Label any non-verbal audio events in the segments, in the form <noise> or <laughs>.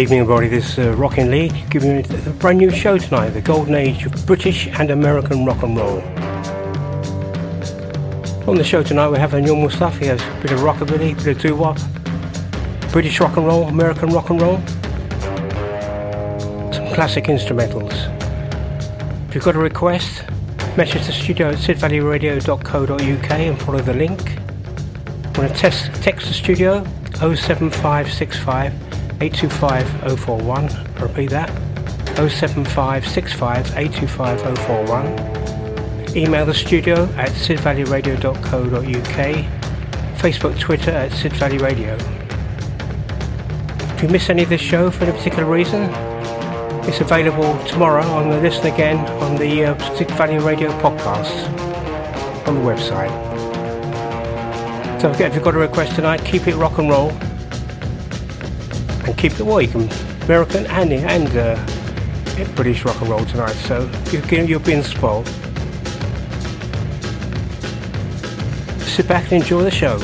Evening, everybody. This is uh, Rockin' Lee giving you a brand new show tonight, the golden age of British and American rock and roll. On the show tonight, we have the normal stuff. He has a bit of rockabilly, a bit of doo-wop, British rock and roll, American rock and roll, some classic instrumentals. If you've got a request, message the studio at sidvalleyradio.co.uk and follow the link. Want to test, text the studio 07565 825 041. Repeat that 07565 825 041. Email the studio at sidvalleyradio.co.uk. Facebook, Twitter at Sid Valley Radio. If you miss any of this show for any particular reason, it's available tomorrow on the Listen Again on the uh, Sid Valley Radio podcast on the website. Forget, if you've got a request tonight, keep it rock and roll. Keep it, well, you can American and, and uh, British rock and roll tonight, so you can, you're being spoiled. Sit back and enjoy the show.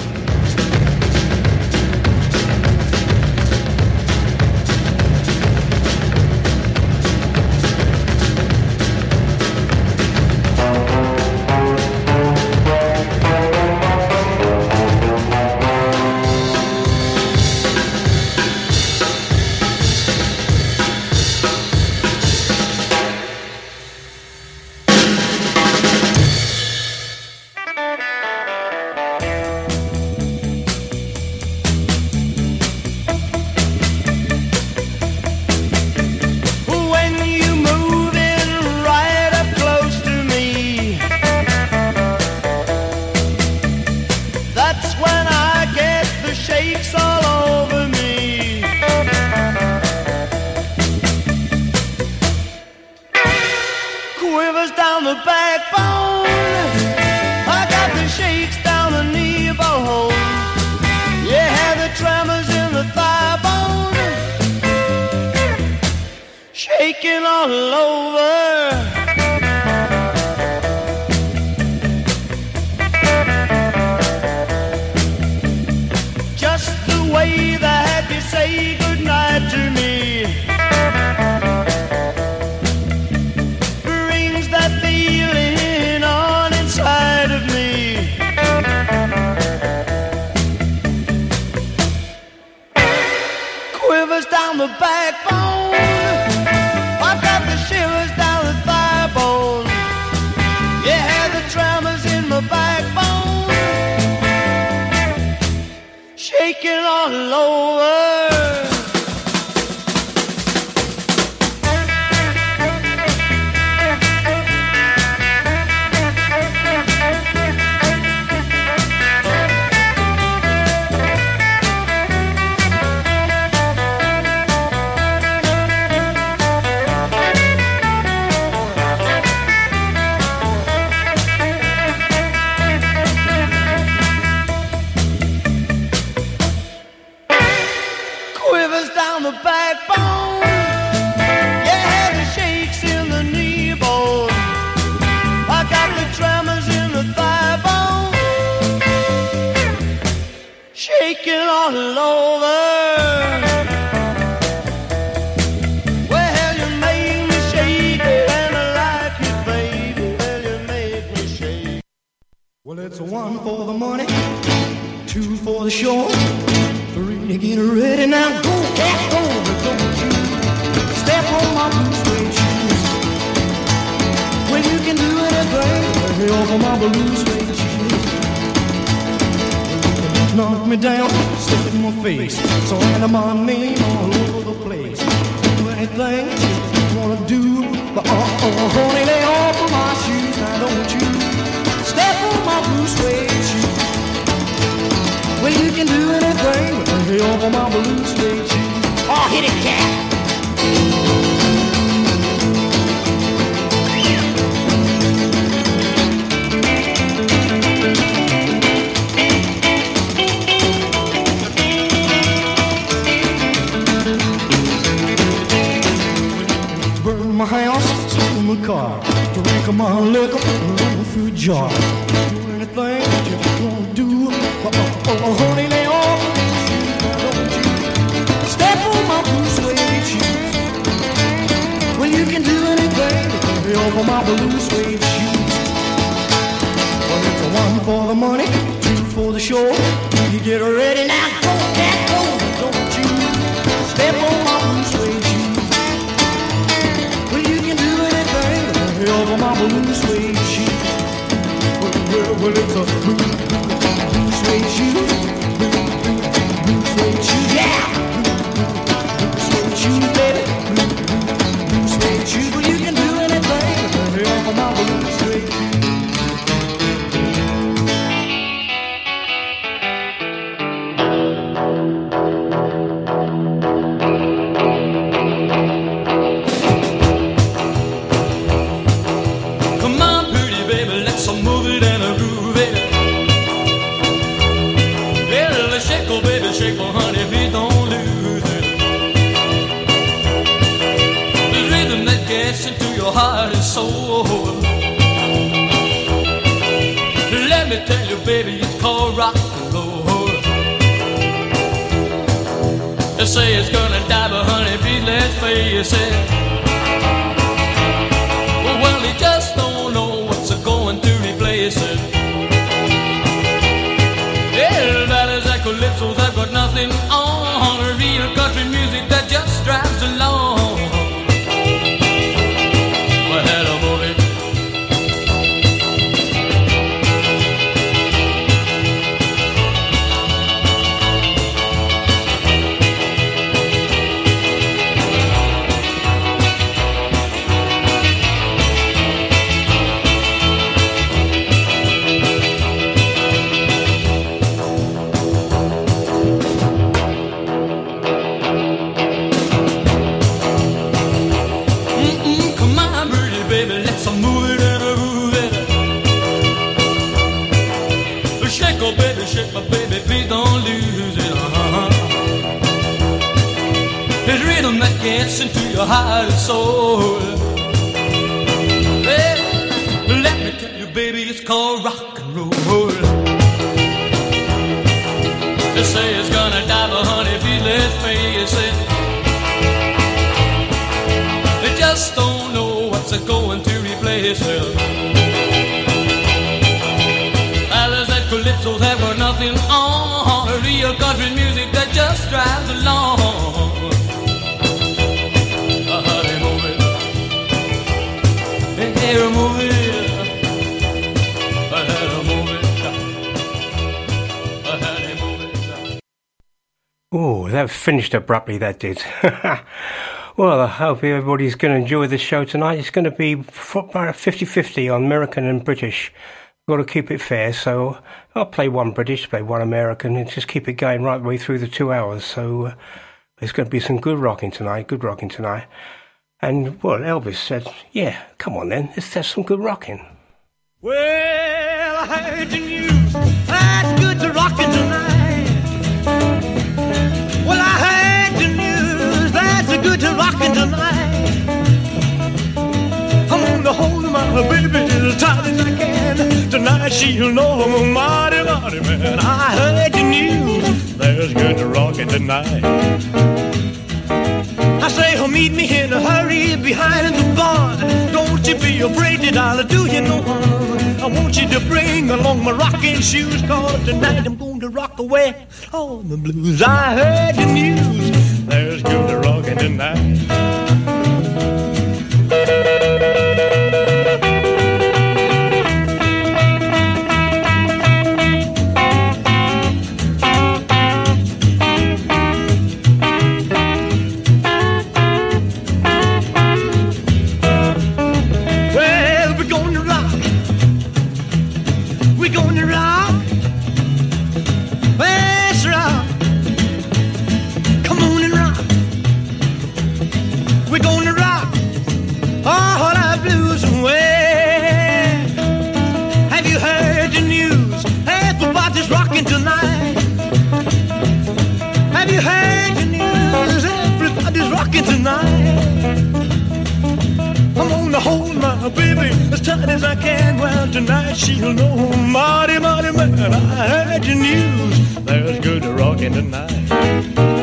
Drives along. Honey, move it. Oh, that finished abruptly, that did. <laughs> well, I hope everybody's going to enjoy the show tonight. It's going to be 50 50 on American and British. Got to keep it fair, so I'll play one British, play one American, and just keep it going right the way through the two hours. So uh, there's going to be some good rocking tonight, good rocking tonight. And, well, Elvis said, yeah, come on then, let's have some good rocking. Well, I heard the news. That's good to rockin' tonight. Well, I heard the news. That's good to rockin' tonight. My baby as tight as I can. Tonight she'll know I'm a mighty, mighty man. I heard the news. There's good rockin' tonight. I say, oh, meet me in a hurry behind the barn. Don't you be afraid that I'll do you no harm. I want you to bring along my rocking shoes, cause tonight I'm going to rock away all the blues. I heard the news. There's good rocking tonight. Tonight. I'm gonna hold my baby as tight as I can. Well, tonight she'll know, mighty, mighty man. I heard the news. There's good rocking tonight.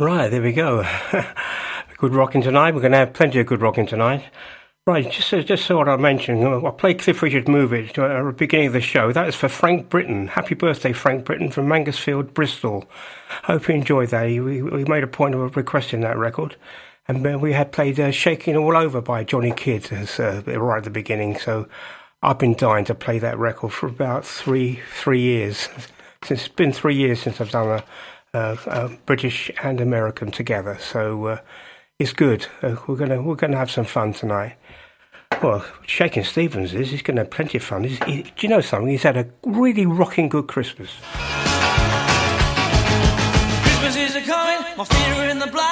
Right, there we go. <laughs> good rocking tonight. We're going to have plenty of good rocking tonight. Right, just so, just so what I mentioned, I played Cliff Richard Move It at the beginning of the show. That is for Frank Britton. Happy birthday, Frank Britton from Mangotsfield, Bristol. Hope you enjoyed that. We, we made a point of requesting that record. And uh, we had played uh, Shaking All Over by Johnny Kidd as, uh, right at the beginning. So I've been dying to play that record for about three three years. It's been three years since I've done a British and American together. So uh, it's good. Uh, we're gonna we're gonna have some fun tonight. Well, Shaking Stevens is. He's going to have plenty of fun. He, do you know something? He's had a really rocking good Christmas. Christmas is a coming, my in the.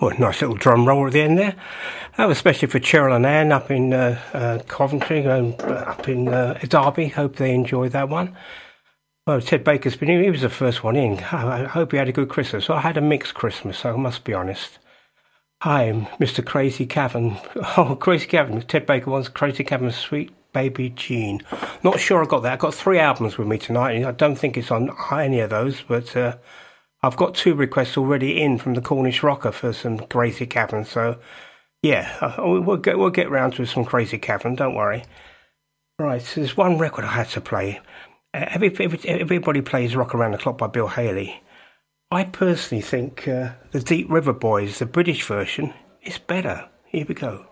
Well, nice little drum roll at the end there. Especially for Cheryl and Ann up in uh, uh, Coventry and uh, up in uh, Derby. Hope they enjoyed that one. Well, Ted Baker's been in. He was the first one in. I I hope he had a good Christmas. I had a mixed Christmas, so I must be honest. Hi, Mr. Crazy Cavan. <laughs> Oh, Crazy Cavan. Ted Baker wants Crazy Cavan's Sweet Baby Jean. Not sure I got that. I've got three albums with me tonight. I don't think it's on any of those, but uh, I've got two requests already in from the Cornish Rocker for some Crazy Cavan. So, yeah, uh, we'll get we'll get round to some Crazy Cavan. Don't worry. Right, so there's one record I had to play. Uh, every, every, everybody plays Rock Around the Clock by Bill Haley. I personally think uh, the Deep River Boys, the British version, is better. Here we go.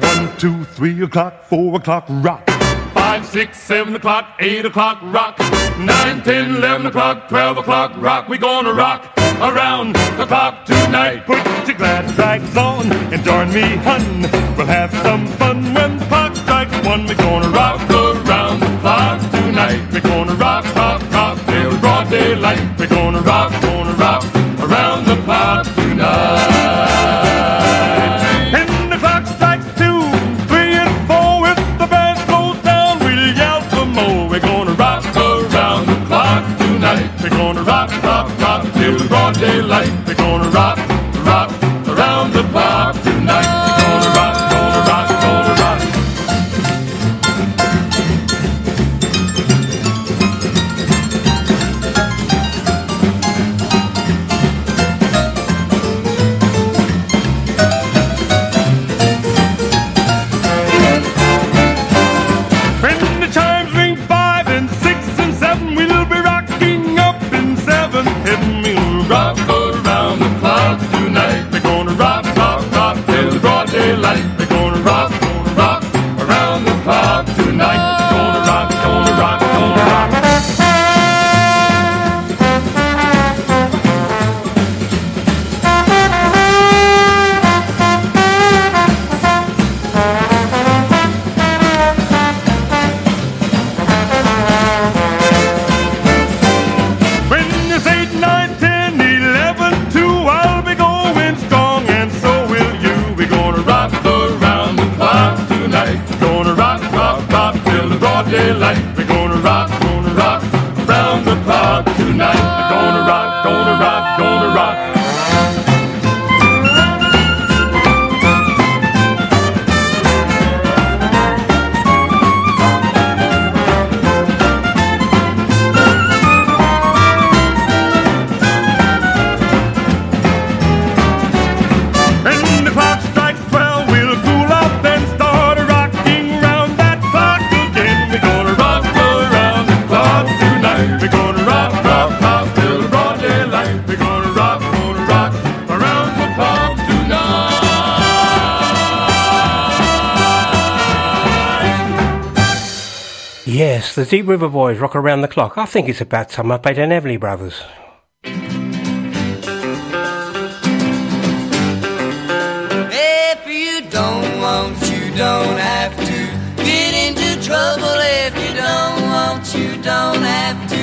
One, two, three o'clock, four o'clock, rock. Five, six, seven o'clock, eight o'clock, rock. Nine, ten, eleven o'clock, twelve o'clock, rock. We gonna rock around the clock tonight. Put your glad rags on and join me, hun. We'll have some fun when the clock strikes one. We're gonna rock around the clock tonight. We're gonna rock, rock, rock till broad daylight. We're gonna rock, the Deep River Boys rock around the clock. I think it's about time I played an Everly Brothers. If you don't want, you don't have to get into trouble. If you don't want, you don't have to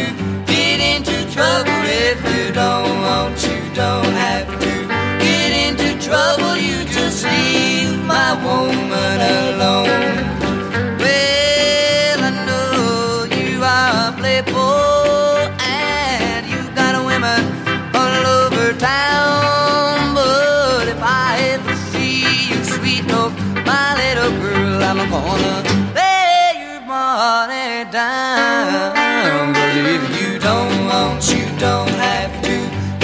get into trouble. If you don't want, you don't have to get into trouble. You just leave my woman alone. Town. But if I ever see you, sweet note, my little girl, I'm gonna lay your money down. But if you don't want, you don't have to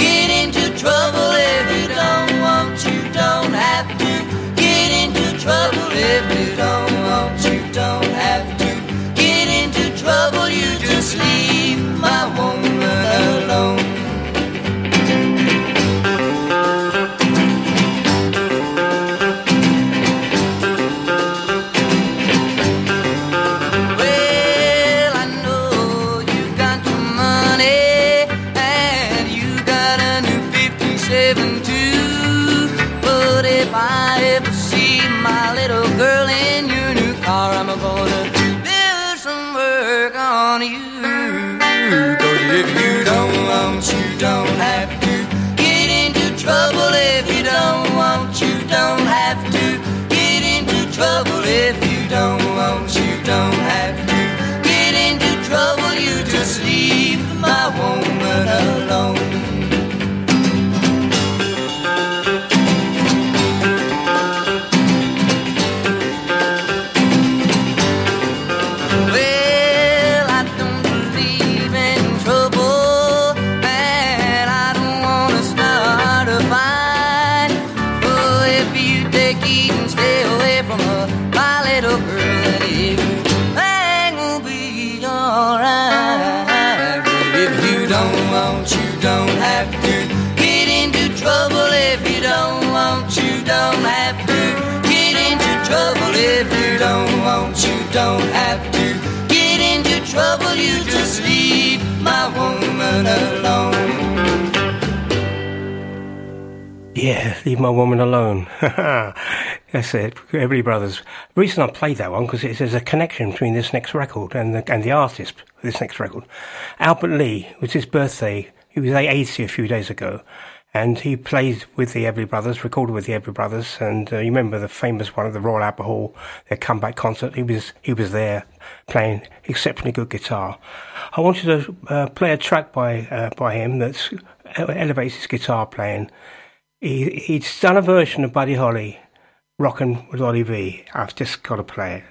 get into trouble. If you don't want, you don't have to get into trouble. If you don't want, you don't have to get into trouble. You just leave my woman alone. Yeah, leave my woman alone. <laughs> That's it, Everly Brothers. The reason I played that one because there's a connection between this next record and the and the artist for this next record. Albert Lee it was his birthday. He was 80 a few days ago, and he played with the Everly Brothers, recorded with the Everly Brothers, and uh, you remember the famous one at the Royal Albert Hall, their comeback concert. He was he was there playing exceptionally good guitar. I wanted to uh, play a track by uh, by him that elevates his guitar playing. He, he's done a version of Buddy Holly, rockin' with Ollie Vee. I've just got to play it.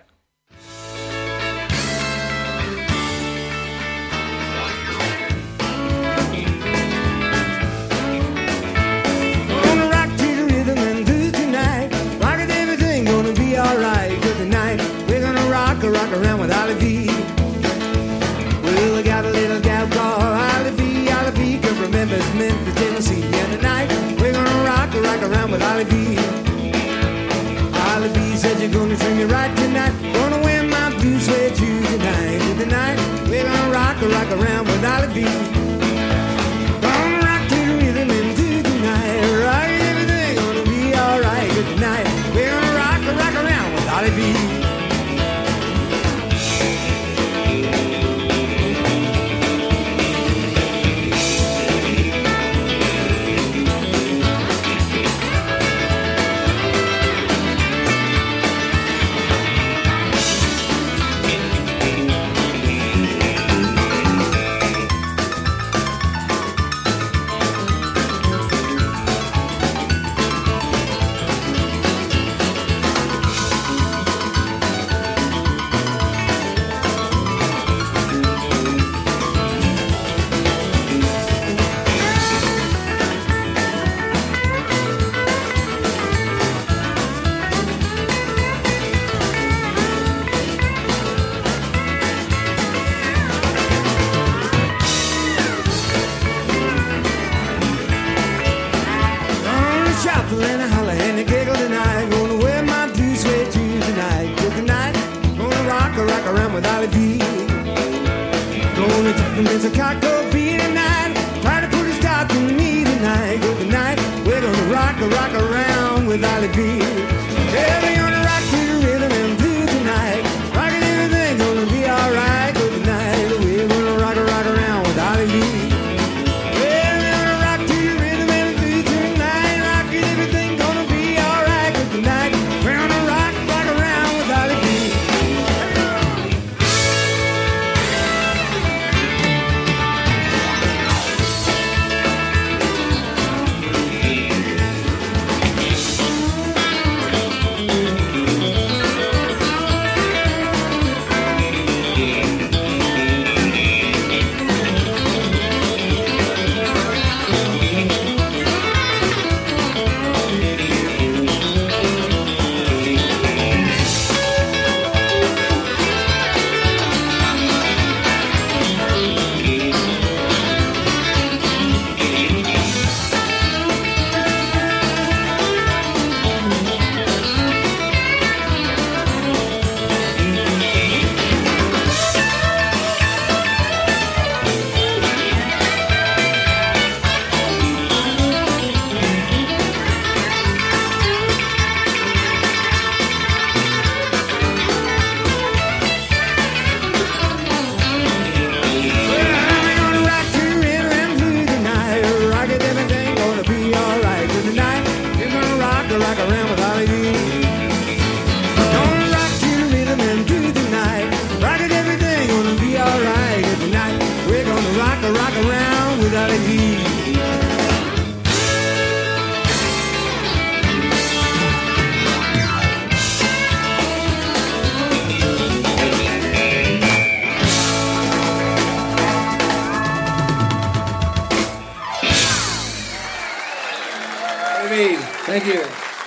Memphis, Memphis, around with Ollie Vee. Ollie Vee said you're gonna treat me right tonight. Gonna wear my blue suede shoes tonight. Tonight. We're gonna rock rock around with Ollie Vee. Dolly B. Gonna take the Miss Chicago beat tonight. Try to put a stop to me tonight. Good tonight. We're gonna rock a rock around with Dolly B. Yeah,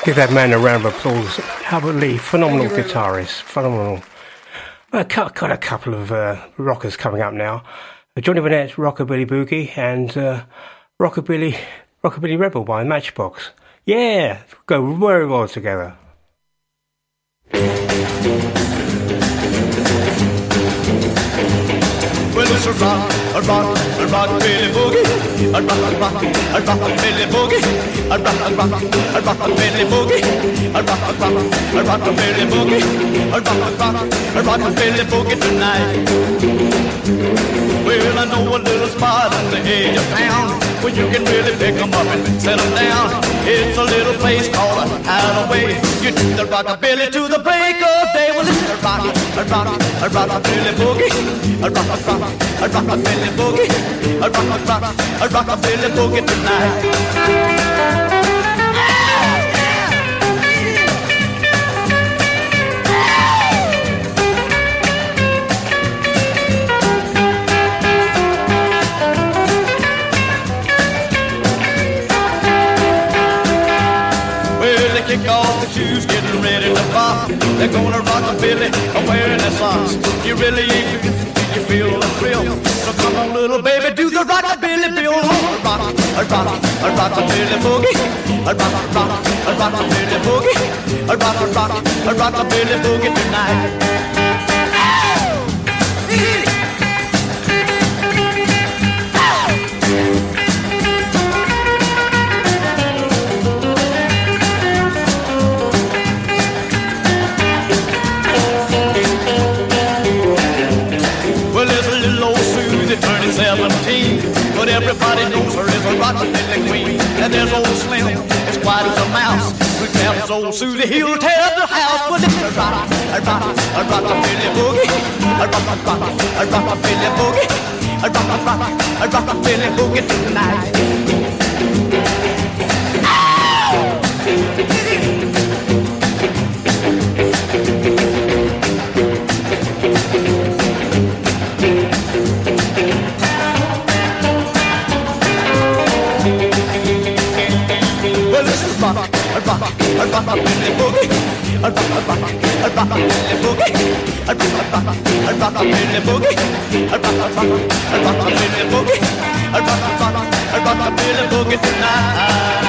Give that man a round of applause. Albert Lee, phenomenal guitarist, phenomenal. Well, got, a couple of uh, rockers coming up now. Johnny Burnette's Rockabilly Boogie and uh, Rockabilly Rockabilly Rebel by Matchbox. Yeah, go very well together. It's a rock, a rock, a rock, Billy Boogie. A rock, a rock, a rock, Billy Boogie. A rock, a rock, a rock, Billy Boogie. A rock, a rock, a rock, Billy Boogie. A rock, a rock, a rock, Billy Boogie tonight. Well, I know a little spot on the edge of town where you can really pick 'em up and settle down. It's a little place called a hideaway. You do the rockabilly to the break of day. Well, it's a rock, a rock, a rockabilly boogie. A rock, a rock, a rockabilly boogie. A rock, a rock, a rockabilly boogie tonight. Kick off the shoes, getting ready to pop. They're gonna rock a billy, I'm wearing their socks. You really ain't you feel the thrill. So come on, little baby, do the rockabilly bill. A rock, a rock, a rockabilly boogie. A rock, a rock, a rockabilly boogie. A rock, a rock, a rockabilly boogie tonight. Susie he'll tear the house. Well, it's a rock, a rock, a rockabilly boogie, a rock, a rock, a rockabilly boogie, a rock, a rock, a rockabilly boogie tonight. Boogie tonight.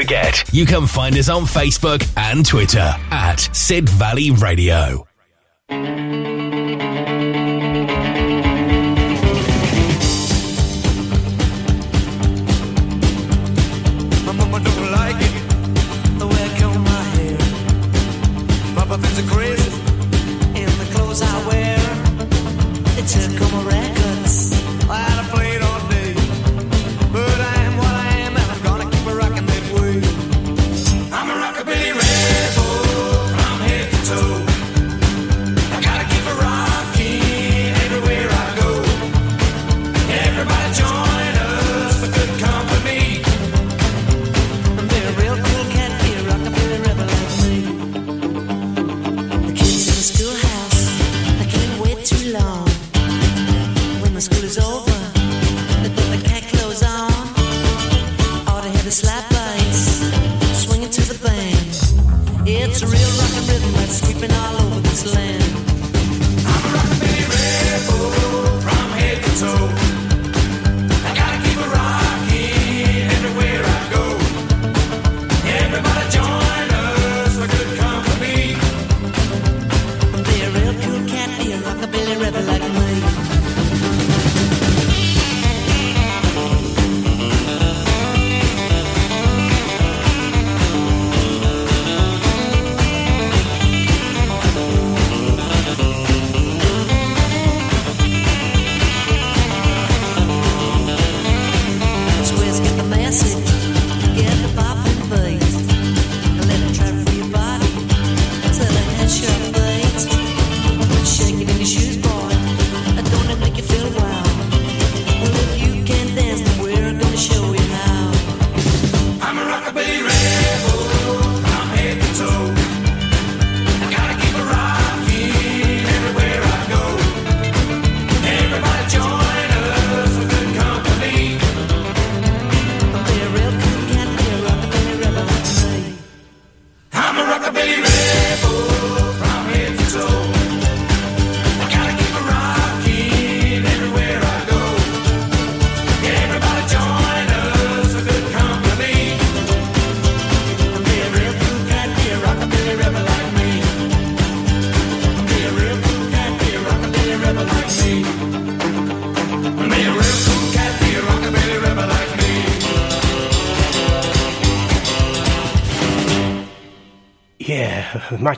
you can find us on Facebook and Twitter at Sid Valley Radio.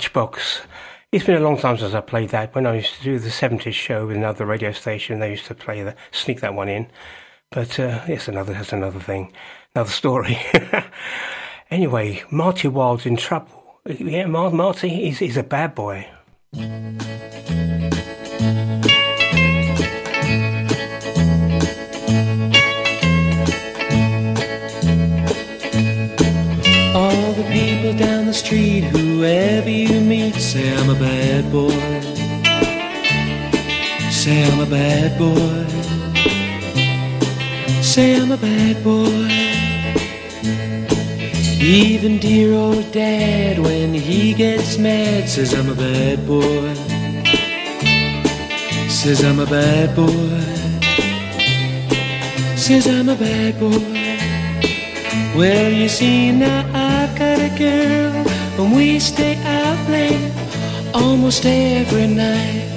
Matchbox. It's been a long time since I played that. When I used to do the 70s show with another radio station, they used to play that, sneak that one in. But uh, it's another, that's another thing, another story. <laughs> anyway, Marty Wilde's in trouble. Yeah, Mar- Marty, he's, he's a bad boy. Street, whoever you meet, say I'm a bad boy. Say I'm a bad boy. Say I'm a bad boy. Even dear old dad, when he gets mad, says I'm a bad boy. Says I'm a bad boy. Says I'm a bad boy. Well, you see, now I've got a girl, and we stay out late almost every night.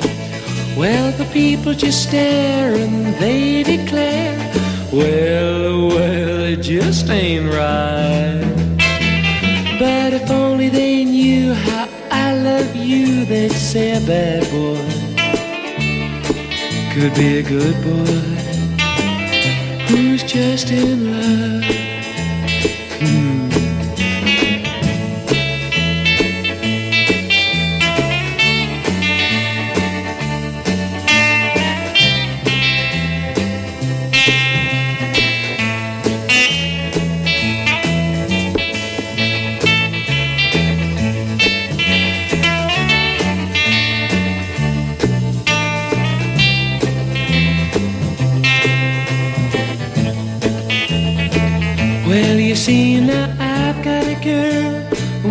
Well, the people just stare and they declare, Well, well, it just ain't right. But if only they knew how I love you, they'd say a bad boy could be a good boy who's just in love.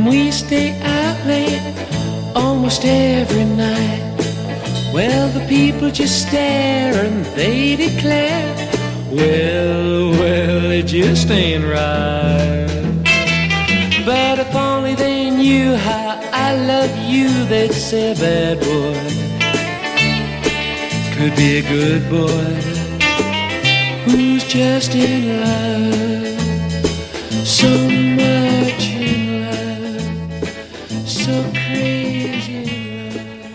And we stay out late almost every night. Well, the people just stare and they declare, well, well, it just ain't right. But if only they knew how I love you, they'd say, bad boy could be a good boy who's just in love,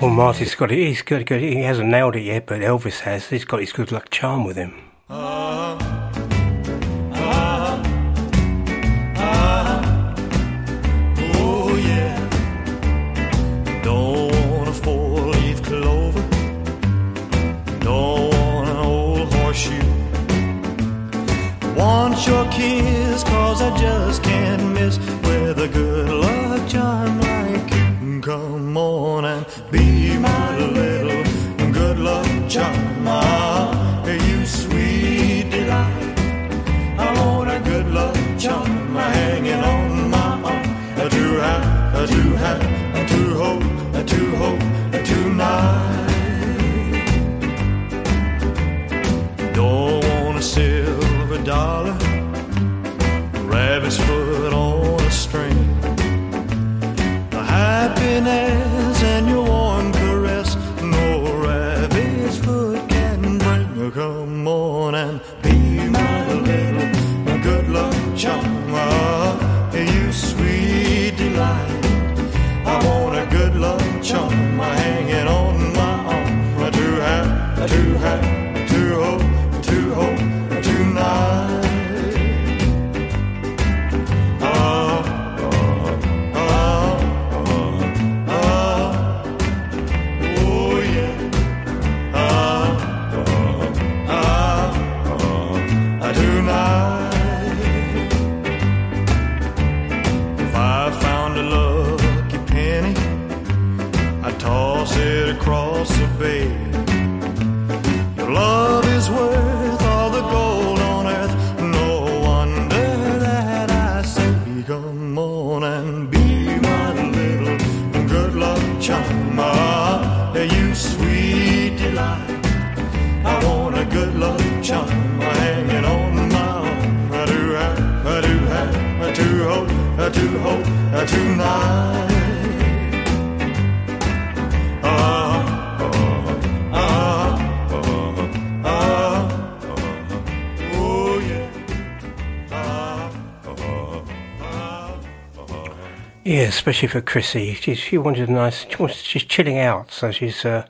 Well, Marty's got it. He's good. good. He hasn't nailed it yet, but Elvis has. He's got his good luck charm with him. And be my little good luck charm. Ah, you sweet delight. I want a good luck charm hanging on my arm. A to have, a to have, a to hold, a to hold, a tonight. Don't want a silver dollar, rabbit's foot on a string. The happiness Yeah, especially for Chrissy. She, she wanted a nice. She wants, she's chilling out, so she's uh,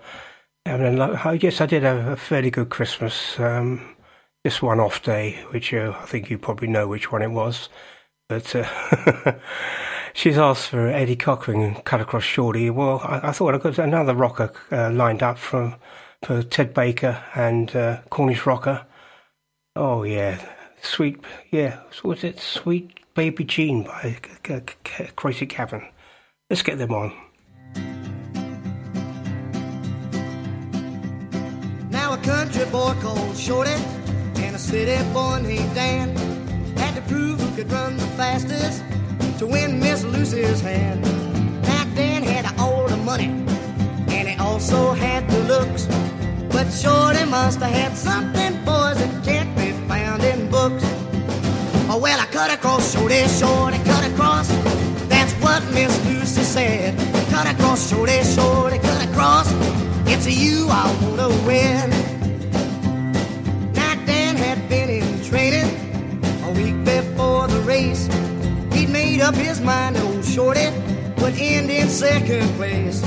having a. I guess I did have a fairly good Christmas. Um, just one off day, which uh, I think you probably know which one it was. But uh, <laughs> she's asked for Eddie Cochran and Cut Across Shorty. Well, I, I thought I got another rocker uh, lined up from for Ted Baker and uh, Cornish rocker. Oh yeah, sweet. Yeah, was it Sweet Baby Jean by Crazy Cavan? Let's get them on. Now a country boy called Shorty and a city boy named Dan had to prove who could run the fastest to win Miss Lucy's hand. Now Dan had all the money and he also had the looks, but Shorty must have had something boys that can't be found in books. Oh well, I cut across Shorty, Shorty, cut across. That's what Miss Lucy said. Cut across Shorty, Shorty, cut across. It's a you I wanna win. Now Dan had been in training a week before the race. He'd made up his mind, old Shorty would end in second place.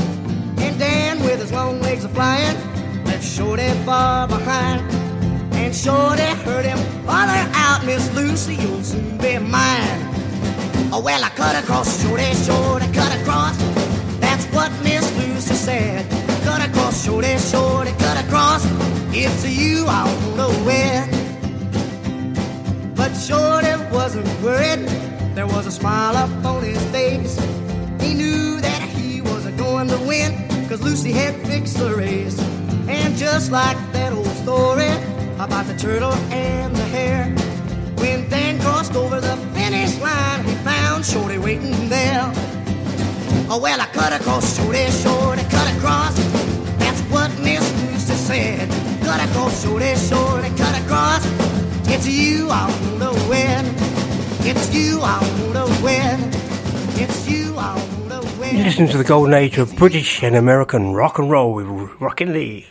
And Dan, with his long legs a flying, left Shorty far behind. And Shorty heard him holler out, Miss Lucy, you'll soon be mine. Oh, well, I cut across, Shorty, Shorty, cut across. That's what Miss Lucy said. Cut across, Shorty, Shorty, cut across. It's you I wanna win. But Shorty wasn't worried. There was a smile up on his face. He knew that he wasn't going to win, cause Lucy had fixed the race. And just like that old story about the turtle and the hare, when Dan crossed over the finish line, he found Shorty waiting there. Oh, well, I cut across Shorty, Shorty, cut across. That's what Miss Lucy said. Cut across Shorty, Shorty, cut across. It's you I wanna win. It's you I wanna win. It's you I wanna win. You listen to the golden age of British and American rock and roll with Rockin' Lee.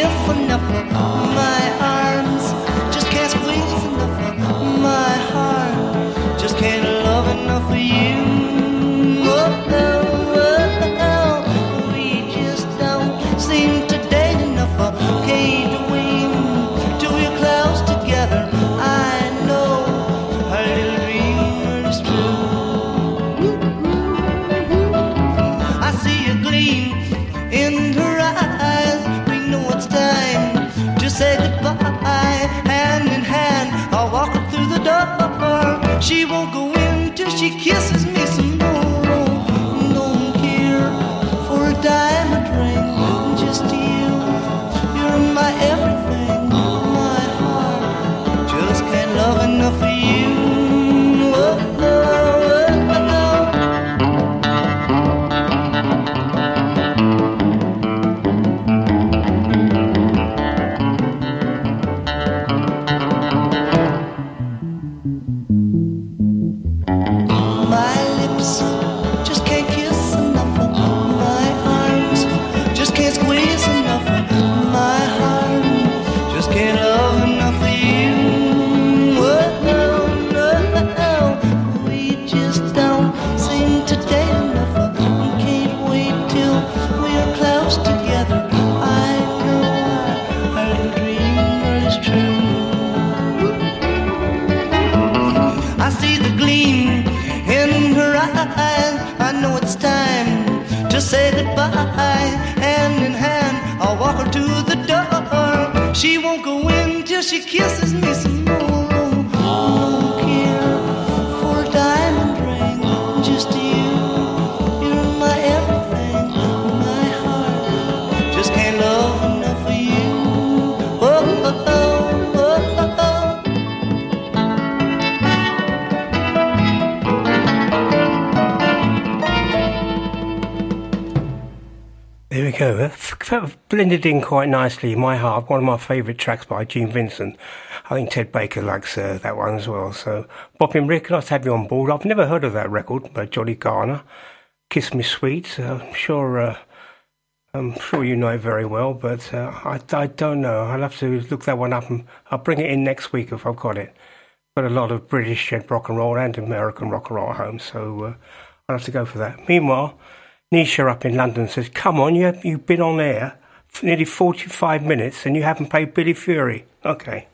In her eyes. We She won't go in till she kisses. She kisses blended in quite nicely. in My Heart, one of my favourite tracks by Gene Vincent. I think Ted Baker likes uh, that one as well. So, Bopping Rick, nice to have you on board. I've never heard of that record by Johnny Garner. Kiss Me Sweet. Uh, I'm sure. Uh, I'm sure you know it very well, but uh, I, I don't know. I'll have to look that one up and I'll bring it in next week if I've got it. Got a lot of British rock and roll and American rock and roll at home, so uh, I'll have to go for that. Meanwhile, Nisha up in London says, Come on, you you've been on air for nearly 45 minutes and you haven't played Billy Fury. Okay.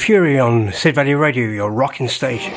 Fury on Sid Valley Radio, your rocking station.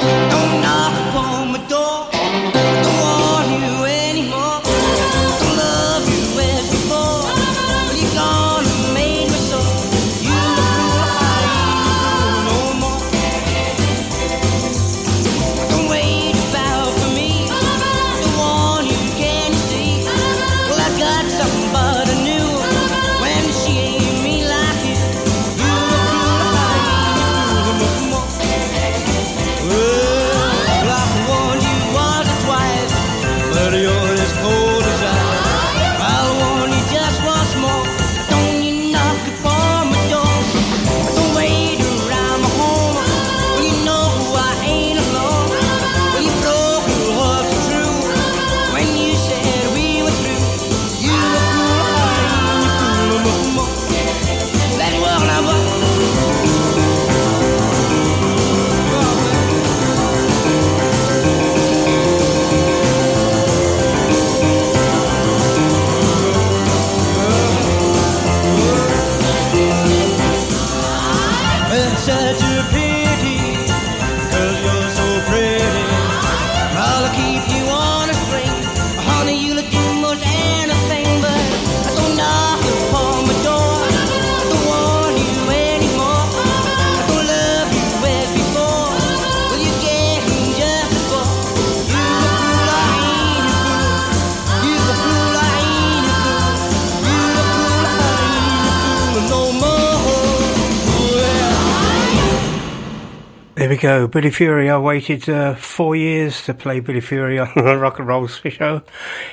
Go. Billy Fury. I waited uh, four years to play Billy Fury on the Rock and Roll <laughs> Show.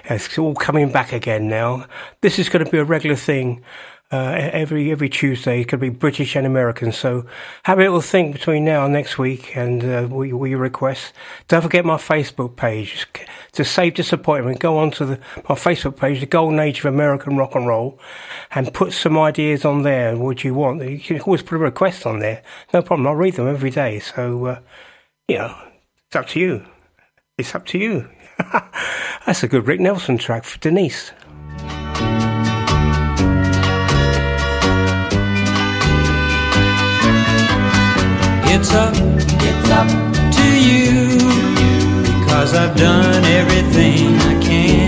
It's all coming back again now. This is going to be a regular thing. Uh, every every Tuesday, it could be British and American. So have a little think between now and next week, and uh, we we request. Don't forget my Facebook page to save disappointment. Go on to the, my Facebook page, the Golden Age of American Rock and Roll, and put some ideas on there. What you want? You can always put a request on there. No problem. I'll read them every day. So uh, you know, it's up to you. It's up to you. <laughs> That's a good Rick Nelson track for Denise. It's up, it's up to you because I've done everything I can.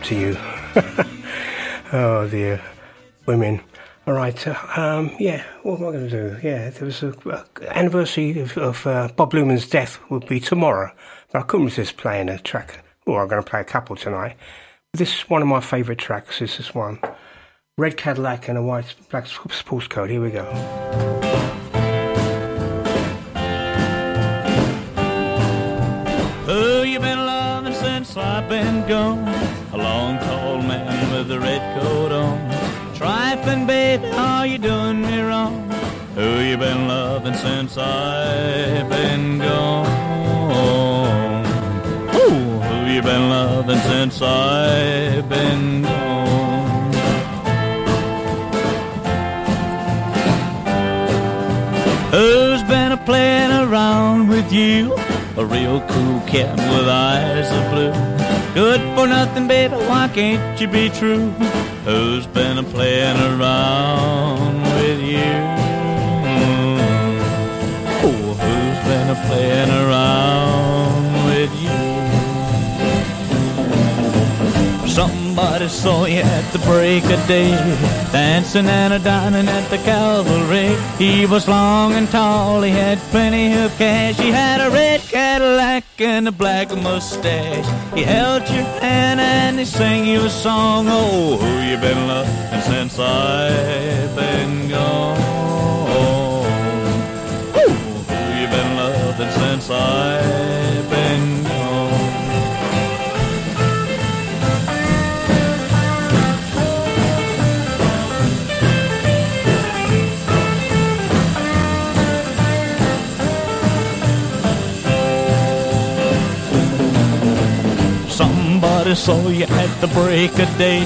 Up to you. <laughs> oh dear, women. All right, uh, um, yeah. What am I going to do? Yeah, there was a, anniversary of, of uh, Bob Luman's death would be tomorrow, but I couldn't resist playing a track. Well, I'm going to play a couple tonight. This is one of my favourite tracks. This is one, Red Cadillac and a white black sports coat. Here we go. Since I've been gone? Trifling baby, are you doing me wrong? Who you been loving since I've been gone? Ooh, who you been loving since I've been gone? Who's been a playing around with you? A real cool cat with eyes of blue. Good for nothing, baby, why can't you be true? Who's been a playing around with you? Oh, who's been a playing around Somebody saw you at the break of day, dancing and a dining at the cavalry. He was long and tall, he had plenty of cash. He had a red Cadillac and a black mustache. He held your hand and he sang you a song. Oh, who you been loving since I've been gone? Ooh, who you been loving since I've somebody saw you at the break of day,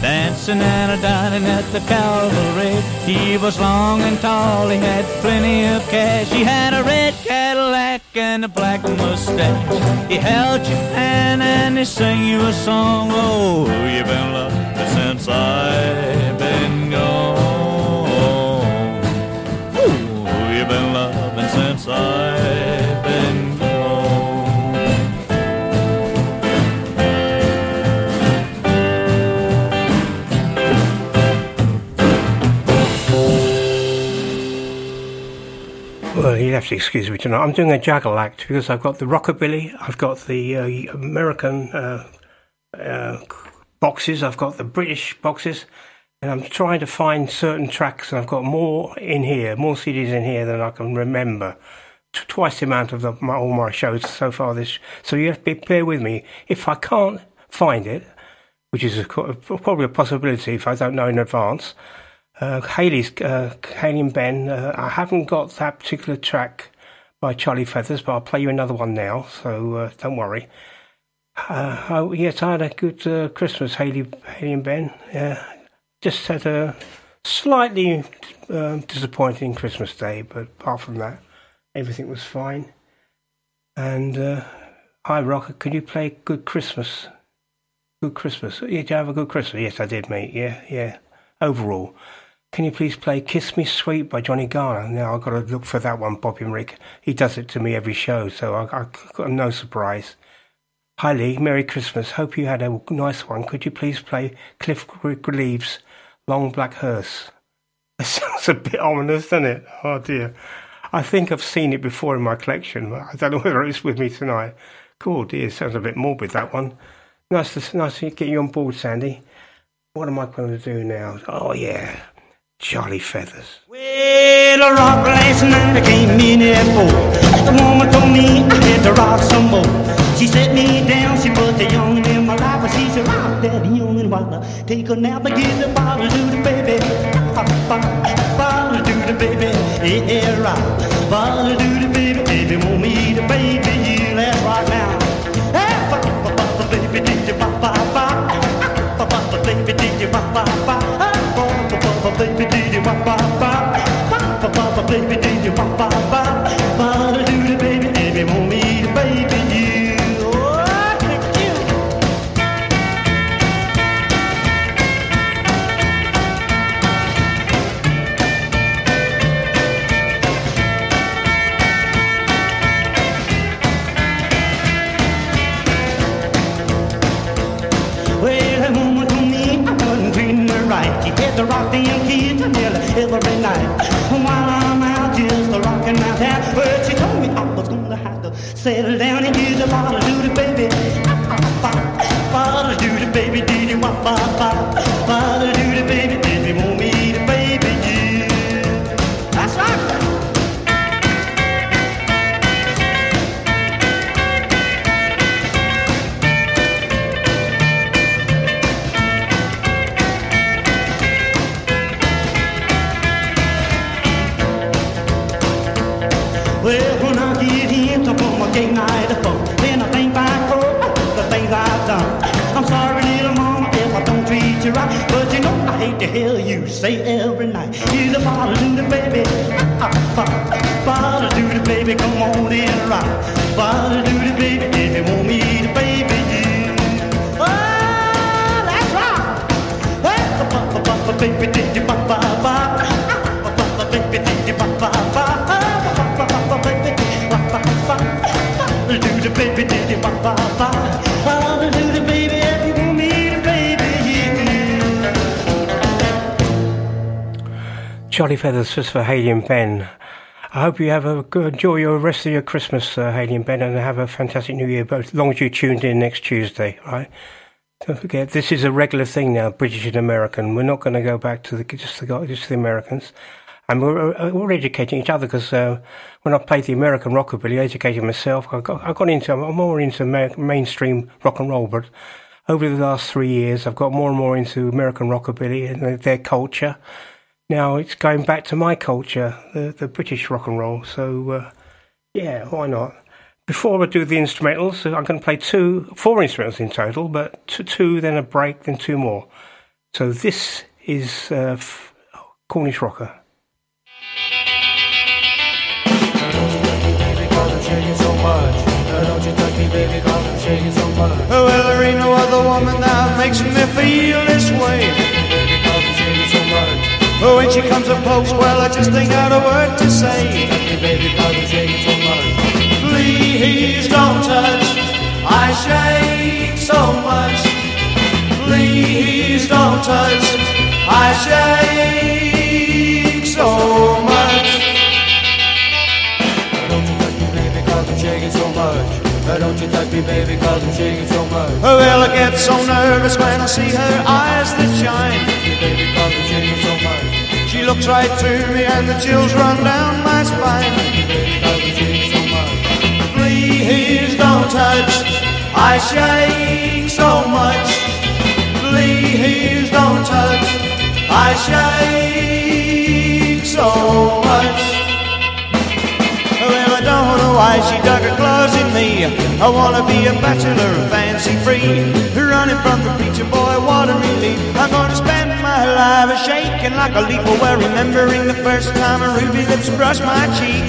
dancing and a dining at the Calvary. He was long and tall, he had plenty of cash. He had a red Cadillac and a black mustache. He held your hand and he sang you a song. Oh, you've been loving since I've been gone. Oh, you've been loving since I've been you'd have to excuse me tonight. I'm doing a juggle act because I've got the rockabilly, I've got the uh, American uh, uh, boxes, I've got the British boxes, and I'm trying to find certain tracks. And I've got more in here, more CDs in here than I can remember. Twice the amount of the, my, all my shows so far. This, so you have to be, bear with me. If I can't find it, which is a, probably a possibility if I don't know in advance. Uh, Haley's, uh, Haley and Ben, uh, I haven't got that particular track by Charlie Feathers, but I'll play you another one now, so uh, don't worry. Uh, oh, yes, I had a good uh, Christmas, Haley, Haley and Ben. Yeah, just had a slightly um, disappointing Christmas day, but apart from that, everything was fine. And uh, hi, Rocker, could you play Good Christmas? Good Christmas. Did you have a good Christmas? Yes, I did, mate. Yeah, yeah. Overall. Can you please play Kiss Me Sweet by Johnny Garner? Now, I've got to look for that one, Bobby Rick. He does it to me every show, so I, I got no surprise. Hi, Lee. Merry Christmas. Hope you had a nice one. Could you please play Cliff Leaves' Long Black Hearse? <laughs> That sounds a bit ominous, doesn't it? Oh, dear. I think I've seen it before in my collection. but I don't know <laughs> whether it's with me tonight. Cool, dear. Sounds a bit morbid, that one. Nice to, nice to get you on board, Sandy. What am I going to do now? Oh, yeah. Charlie Feathers. Well, I rocked last night, I came in at four. The woman told me I had to rock some more. She set me down, she put the young in my lap, and she said, rock that young and while I take a nap, I give the bottle to the baby. Bottle to the baby, yeah, rock. Bottle to the baby, baby, want me to baby, you let's rock now. Hey, ba, ba, ba, ba, baby, did you? Ba, ba, ba, baby, did you ba, ba, baby, did you ba, ba, ba? Ba, ba, ba, ba, baby, did you ba, ba? Every night. While I'm out just rocking my town, well, she told me I was gonna have to settle down and give the bottle to the baby. Bottle to the baby, did you wop, bop, bop. Charlie Feathers just for Haley and Ben. I hope you have a good enjoy your rest of your Christmas, uh, Haley and Ben, and have a fantastic New Year. Both, as long as you tuned in next Tuesday, right? Don't forget, this is a regular thing now, British and American. We're not going to go back to the just the just the Americans, and we're uh, we're educating each other because uh, when I played the American rockabilly, I educated myself. I got I got into I'm more into Amer- mainstream rock and roll, but over the last three years, I've got more and more into American rockabilly and their culture. Now it's going back to my culture, the the British rock and roll. So uh, yeah, why not? Before I do the instrumentals, I'm going to play two, four instrumentals in total, but two, two then a break, then two more. So this is uh, Cornish Rocker. Well, there ain't no other woman that makes me feel this way. But when she comes and pokes, well, I just ain't got a word to say. Please don't touch, I shake so much. Please don't touch, I shake so much. Don't you touch me, baby, cause I'm shaking so much. Don't you touch me, baby, cause I'm shaking so much. Oh, well, I get so nervous when I see her eyes that shine. Baby, cause I'm shaking so much. She looks right through me and the chills run down my spine. Please don't touch, I shake so much. Please don't touch, I shake so much. Why she dug her claws in me. I wanna be a bachelor, fancy free. Running from the preacher boy, a relief. I'm gonna spend my life a shaking like a leaf while remembering the first time a ruby lips brushed my cheek.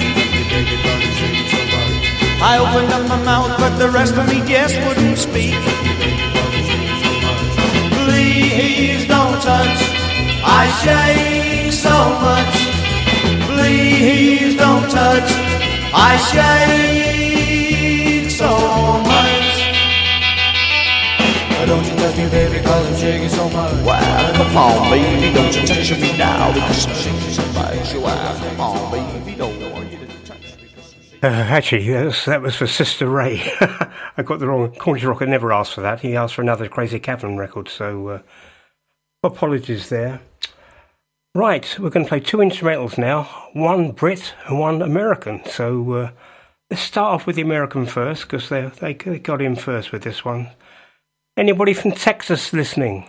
I opened up my mouth, but the rest of me just wouldn't speak. Please don't touch, I shake so much. Please don't touch, I shake so much. Why don't you touch me, baby, cause I'm shaking so much. Wow, come on, baby, don't you touch me now because I'm shaking so much. Wow, come on, baby, don't want you to touch me. Uh, actually, that was, that was for Sister Ray. <laughs> I got the wrong. Cornish Rocker never asked for that. He asked for another Crazy Cavan record, so uh, apologies there. Right, we're going to play two instrumentals now one Brit and one American. So uh, let's start off with the American first because they, they got in first with this one. Anybody from Texas listening?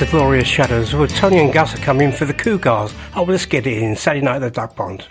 The Glorious Shadows. Well, Tony and Gus are coming for the Cougars. Oh, let's get it in. Saturday night at the Duck Pond.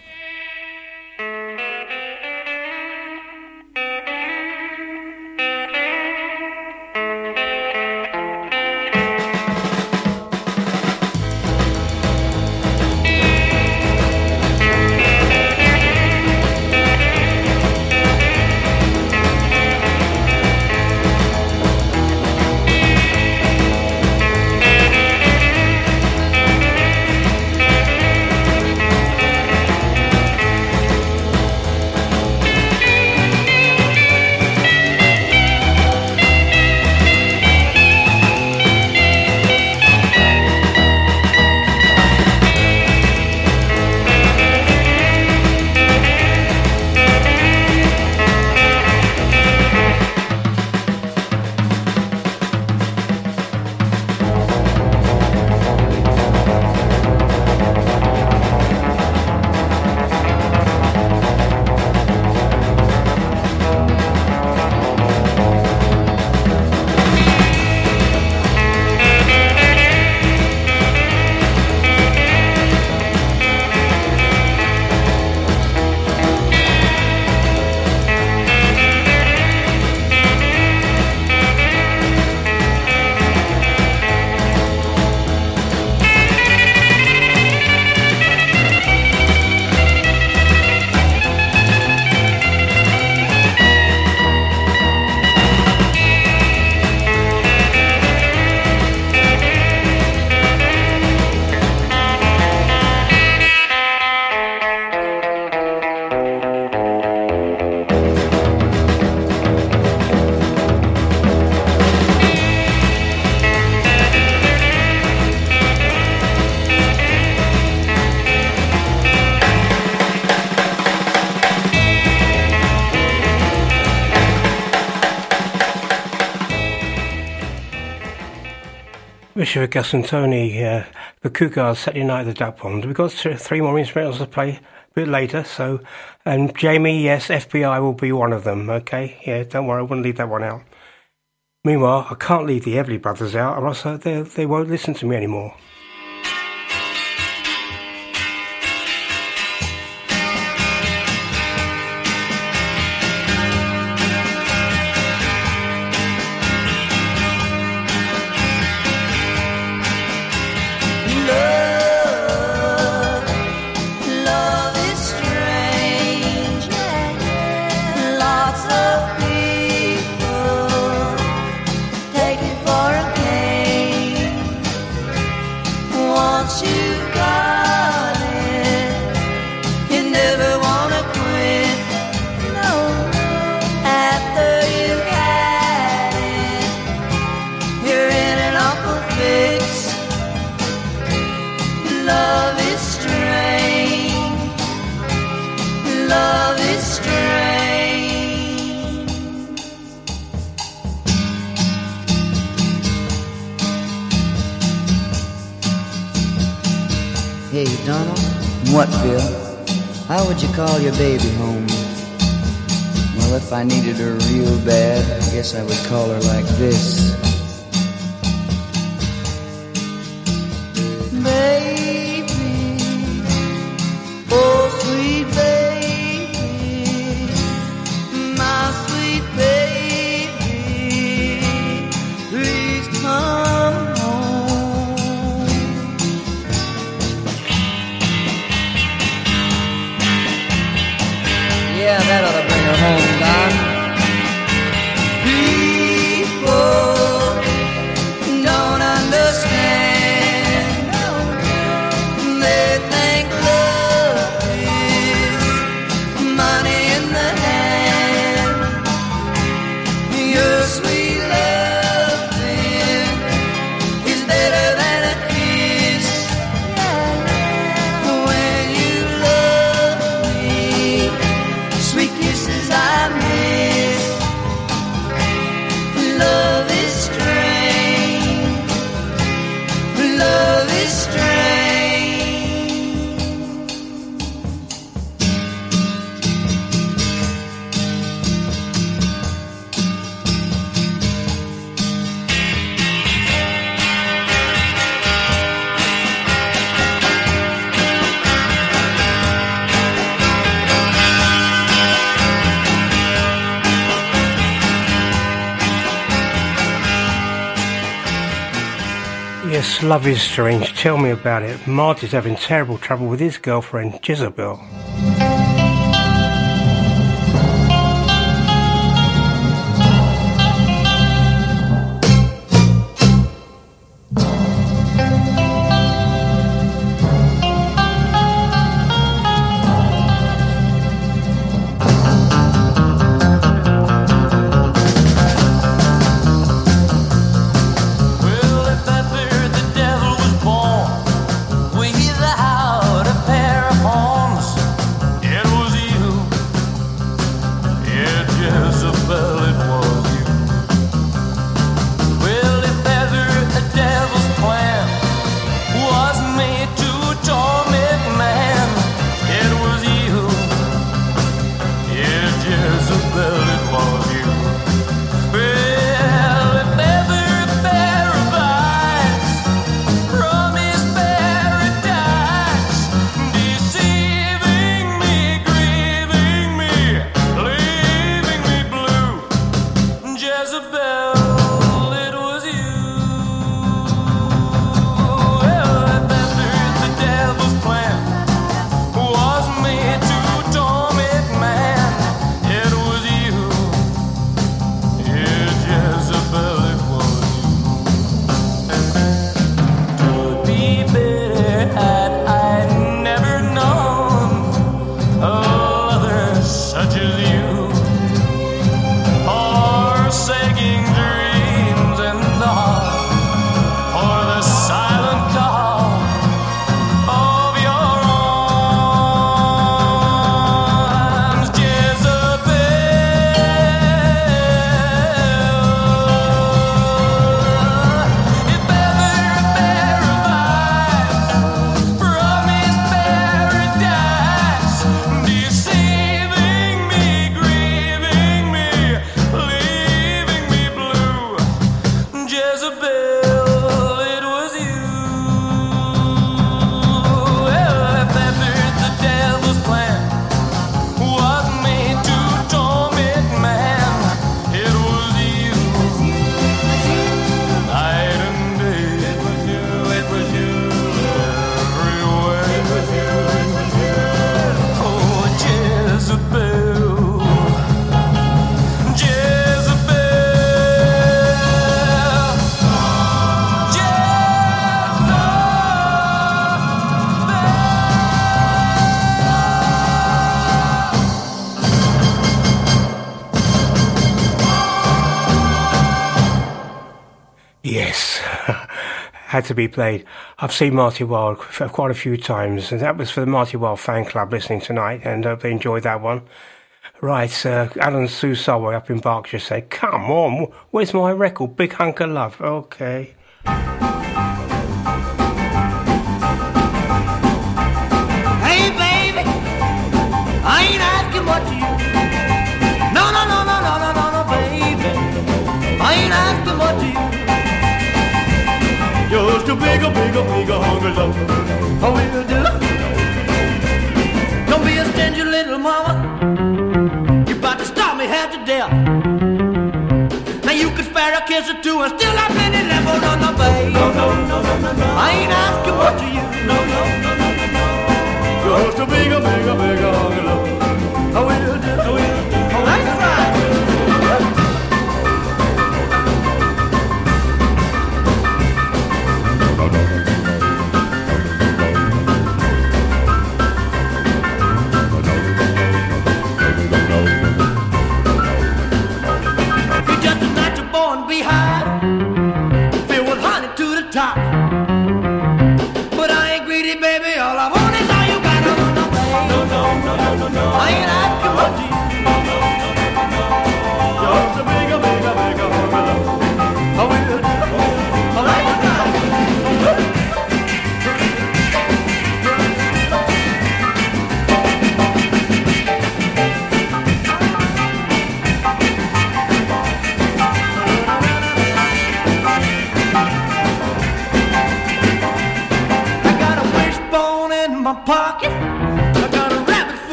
Richard, Gus and Tony, uh, the Cougars, Saturday night at the Duck Pond. We've got three more instrumentals to play a bit later, so, and Jamie, yes, FBI will be one of them, okay? Yeah, don't worry, I wouldn't leave that one out. Meanwhile, I can't leave the Everly Brothers out, or else uh, they, they won't listen to me anymore. Love is strange. Tell me about it. Marty's having terrible trouble with his girlfriend, Jezebel. there had to be played. I've seen Marty Wilde f- quite a few times, and that was for the Marty Wilde fan club listening tonight, and hope they enjoyed that one. Right, uh, Alan Sue Solway up in Berkshire said, Come on, where's my record? Big Hunk of Love. Okay. Hey, baby, I ain't asking what you. No, no, no, no, no, no, no, baby. I ain't asking what you. A bigger, bigger, bigger hunger love. I will do. Don't be a stingy little mama. You about to stop me half to death. Now you could spare a kiss or two and still have left. Oh, no, no, baby. No, no, no, no, no, no. I ain't asking what you. No, no, no, no, no, no. Just a bigger, bigger, bigger hunger love. I will do. I will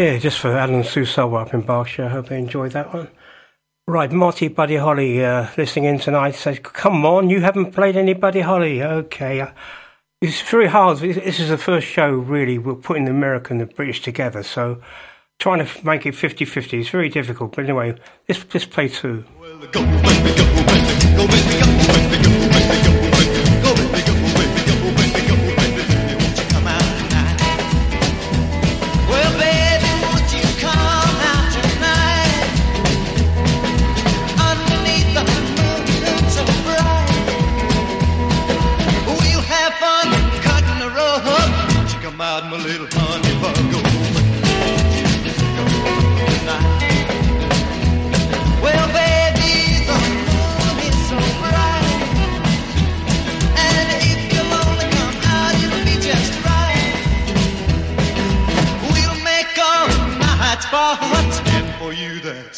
Yeah, just for Alan Suso up in Berkshire. I hope you enjoyed that one. Right, Marty Buddy Holly uh, listening in tonight says, Come on, you haven't played any Buddy Holly. Okay. Uh, it's very hard. This is the first show, really, we're putting the American and the British together. So trying to make it 50 50 is very difficult. But anyway, let's, let's play two. Well,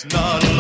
It's not.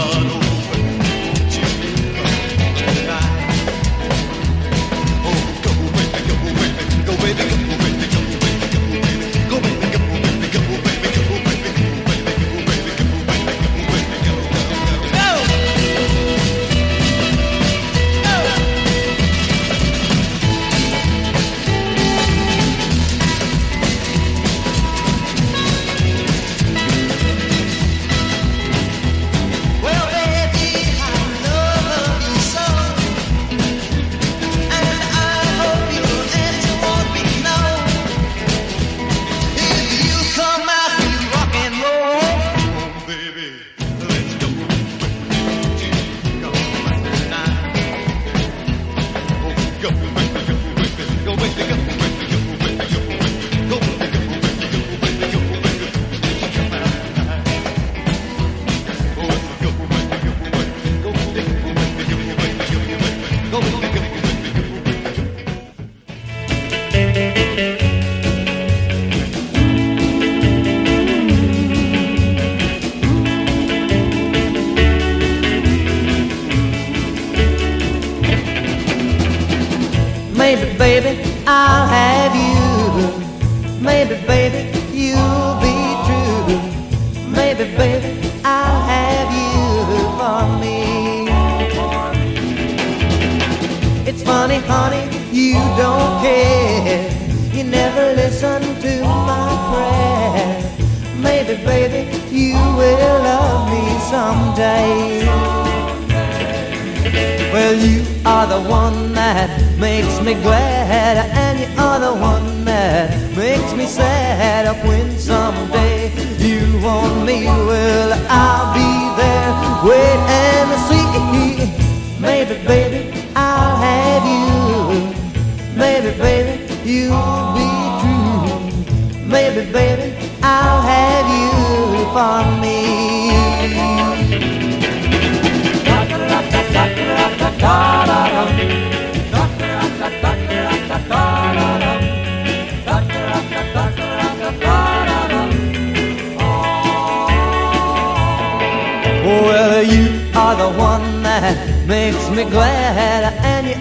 Makes me glad,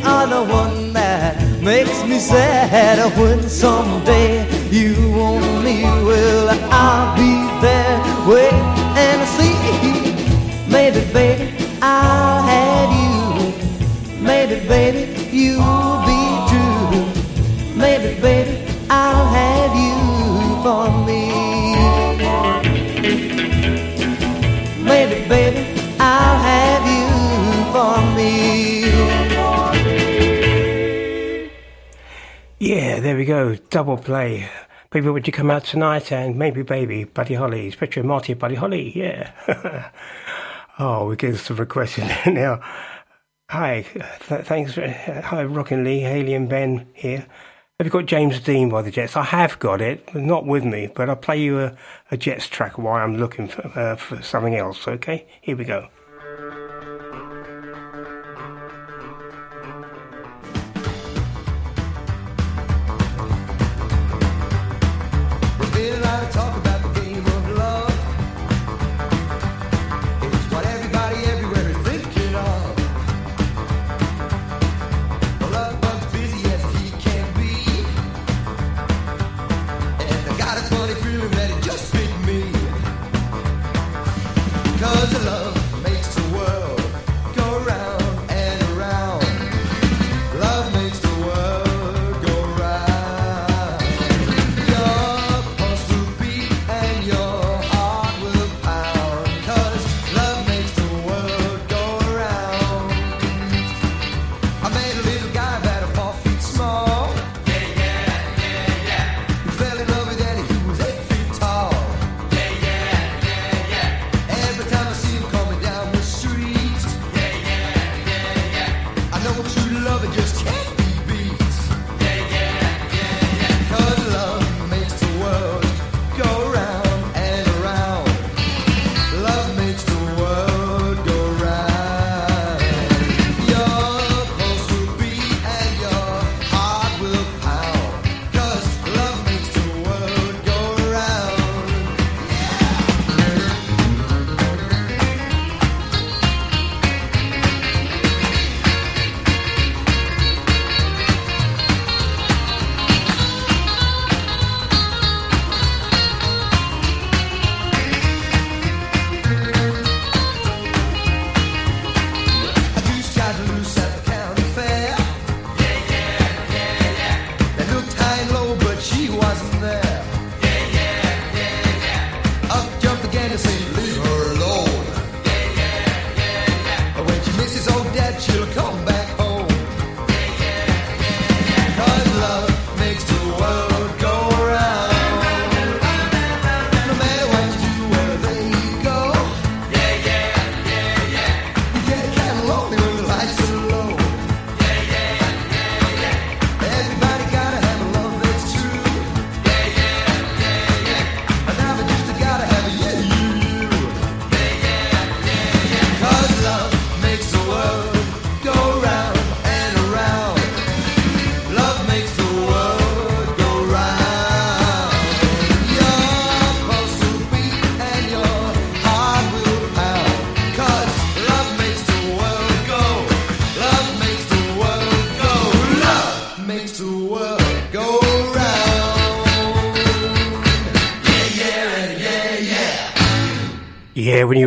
are the one that makes me sad. When someday you want me, well, I'll be there, wait and see. Maybe, baby, there we go. Double play. Baby, would you come out tonight? And maybe, baby, Buddy Holly. Especially Marty, Buddy Holly. Yeah. <laughs> oh, we get some requests in there now. Hi, th- thanks. For, hi, Rockin' Lee, Haley, and Ben here. Have you got James Dean by the Jets? I have got it, not with me, but I'll play you a, a Jets track while I'm looking for, uh, for something else. Okay, here we go.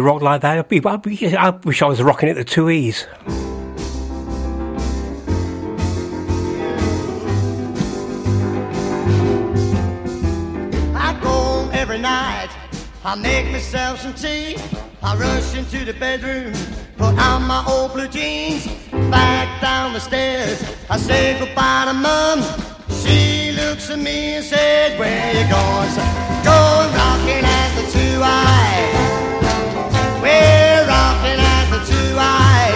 Rock like that, I'd be, I wish I was rocking at the two E's. I go home every night. I make myself some tea. I rush into the bedroom, put on my old blue jeans. Back down the stairs, I say goodbye to mom. She looks at me and says, Where you going? Going rocking at the two eyes. Two eyes.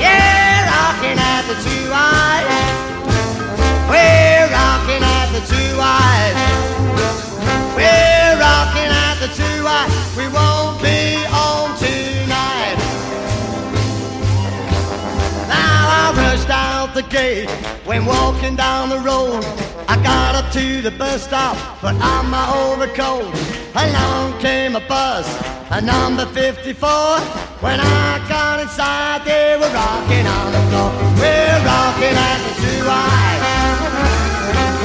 Yeah, rocking at the two eyes. We're rocking at the two eyes. We're rocking at the two eyes. We won't be home tonight. Now I rushed out the gate when walking down the road. I got up to the bus stop, put on my overcoat. Along came a bus, a number 54. When I got inside, they were rocking on the floor. We're rocking at the two eyes.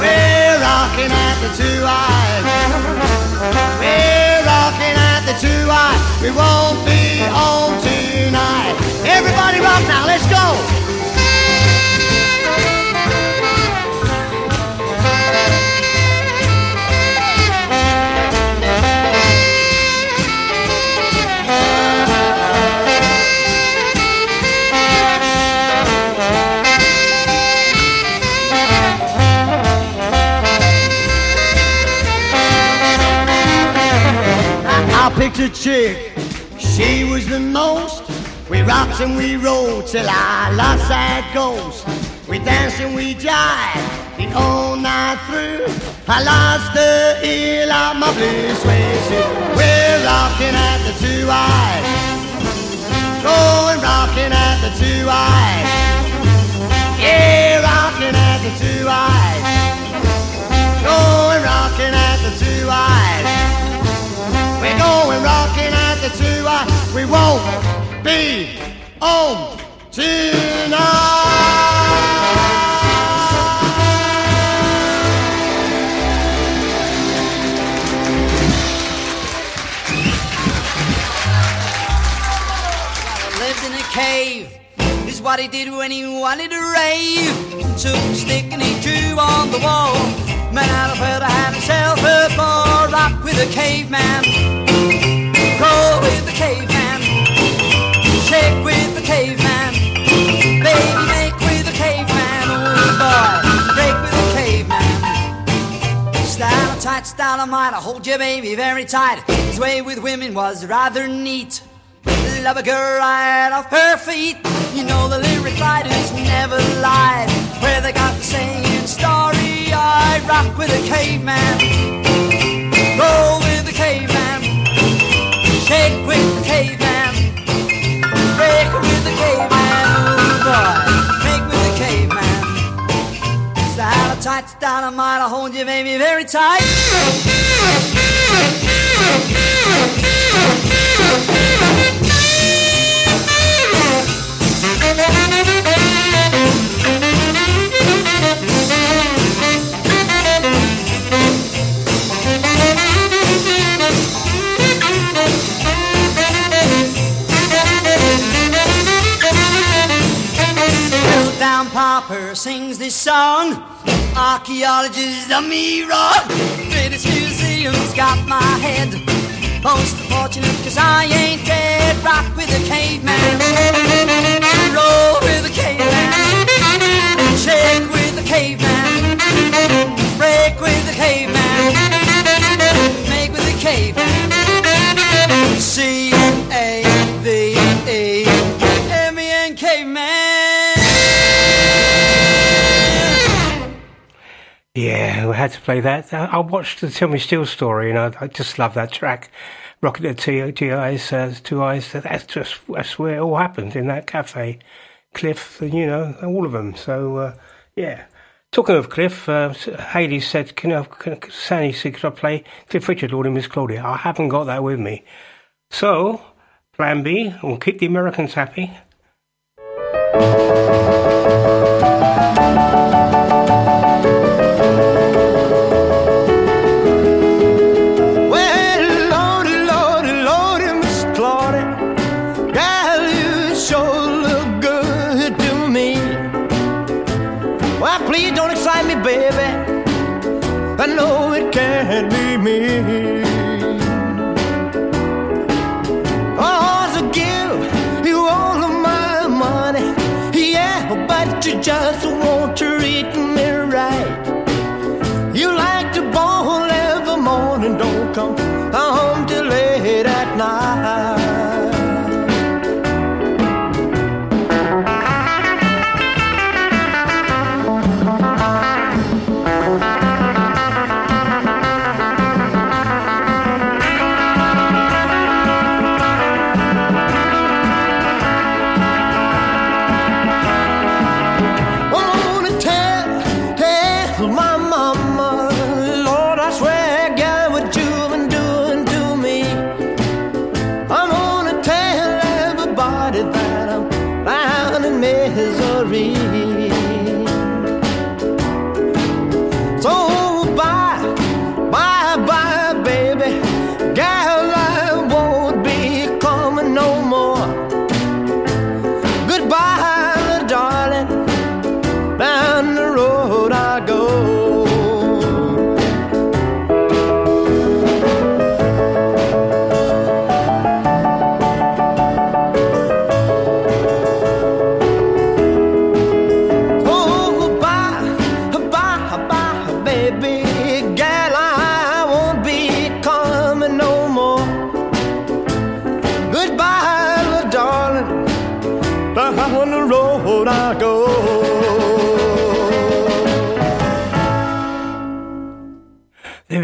We're rocking at the two eyes. We're rocking at the two eyes. We won't be home tonight. Everybody rock now, let's go. I, picked a chick, she was the most. We rocked and we rolled till I lost that ghost. We danced and we jived the whole night through. I lost the heel of my blue suede. We're rocking at the two eyes, going rocking at the two eyes. Yeah, rocking at the two eyes, going rocking at the two eyes. We're going rocking at the two eyes. We won't be home lived in a cave. Is what he did when he wanted to rave. Took a stick and he drew on the wall. Man out of to have himself a ball. Rock with a caveman. Roll with the caveman. Shake with the caveman. Baby, make with the caveman. Oh boy, break with the caveman. Style tight, style of mine. I hold your baby very tight. His way with women was rather neat. Love a girl right off her feet. You know the lyric writers never lied. Where they got the story, I rock with a caveman. Roll with the caveman. Shake with the caveman. Break with the caveman. Oh boy, make with the caveman. Style tight, style of mine. I hold you, baby, very tight. Little down Popper sings this song. Archaeologists done me wrong. British Museum's got my head. Most fortunate cause I ain't dead. Rock with a caveman. Roll with a caveman. Shake with a caveman. Break with a caveman. Make with a caveman. C Yeah, we had to play that. I, watched the Tommy Steele story, and I, I just love that track. Rocket the two eyes, uh, two eyes. That's just that's where it all happened in that cafe. Cliff, and, you know, all of them. So uh, yeah. Talking of Cliff, uh, Haley said, "Can I?" Can, Sandy said, "Could I play Cliff Richard, Lawdy Miss Clawdy?" I haven't got that with me. So, Plan B, we'll keep the Americans happy.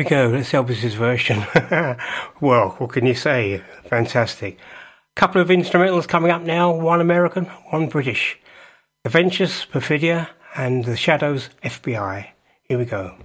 we go. That's Elvis's version. <laughs> well, what can you say? Fantastic. Couple of instrumentals coming up now. One American, one British. The Ventures, Perfidia, and the Shadows, FBI. Here we go.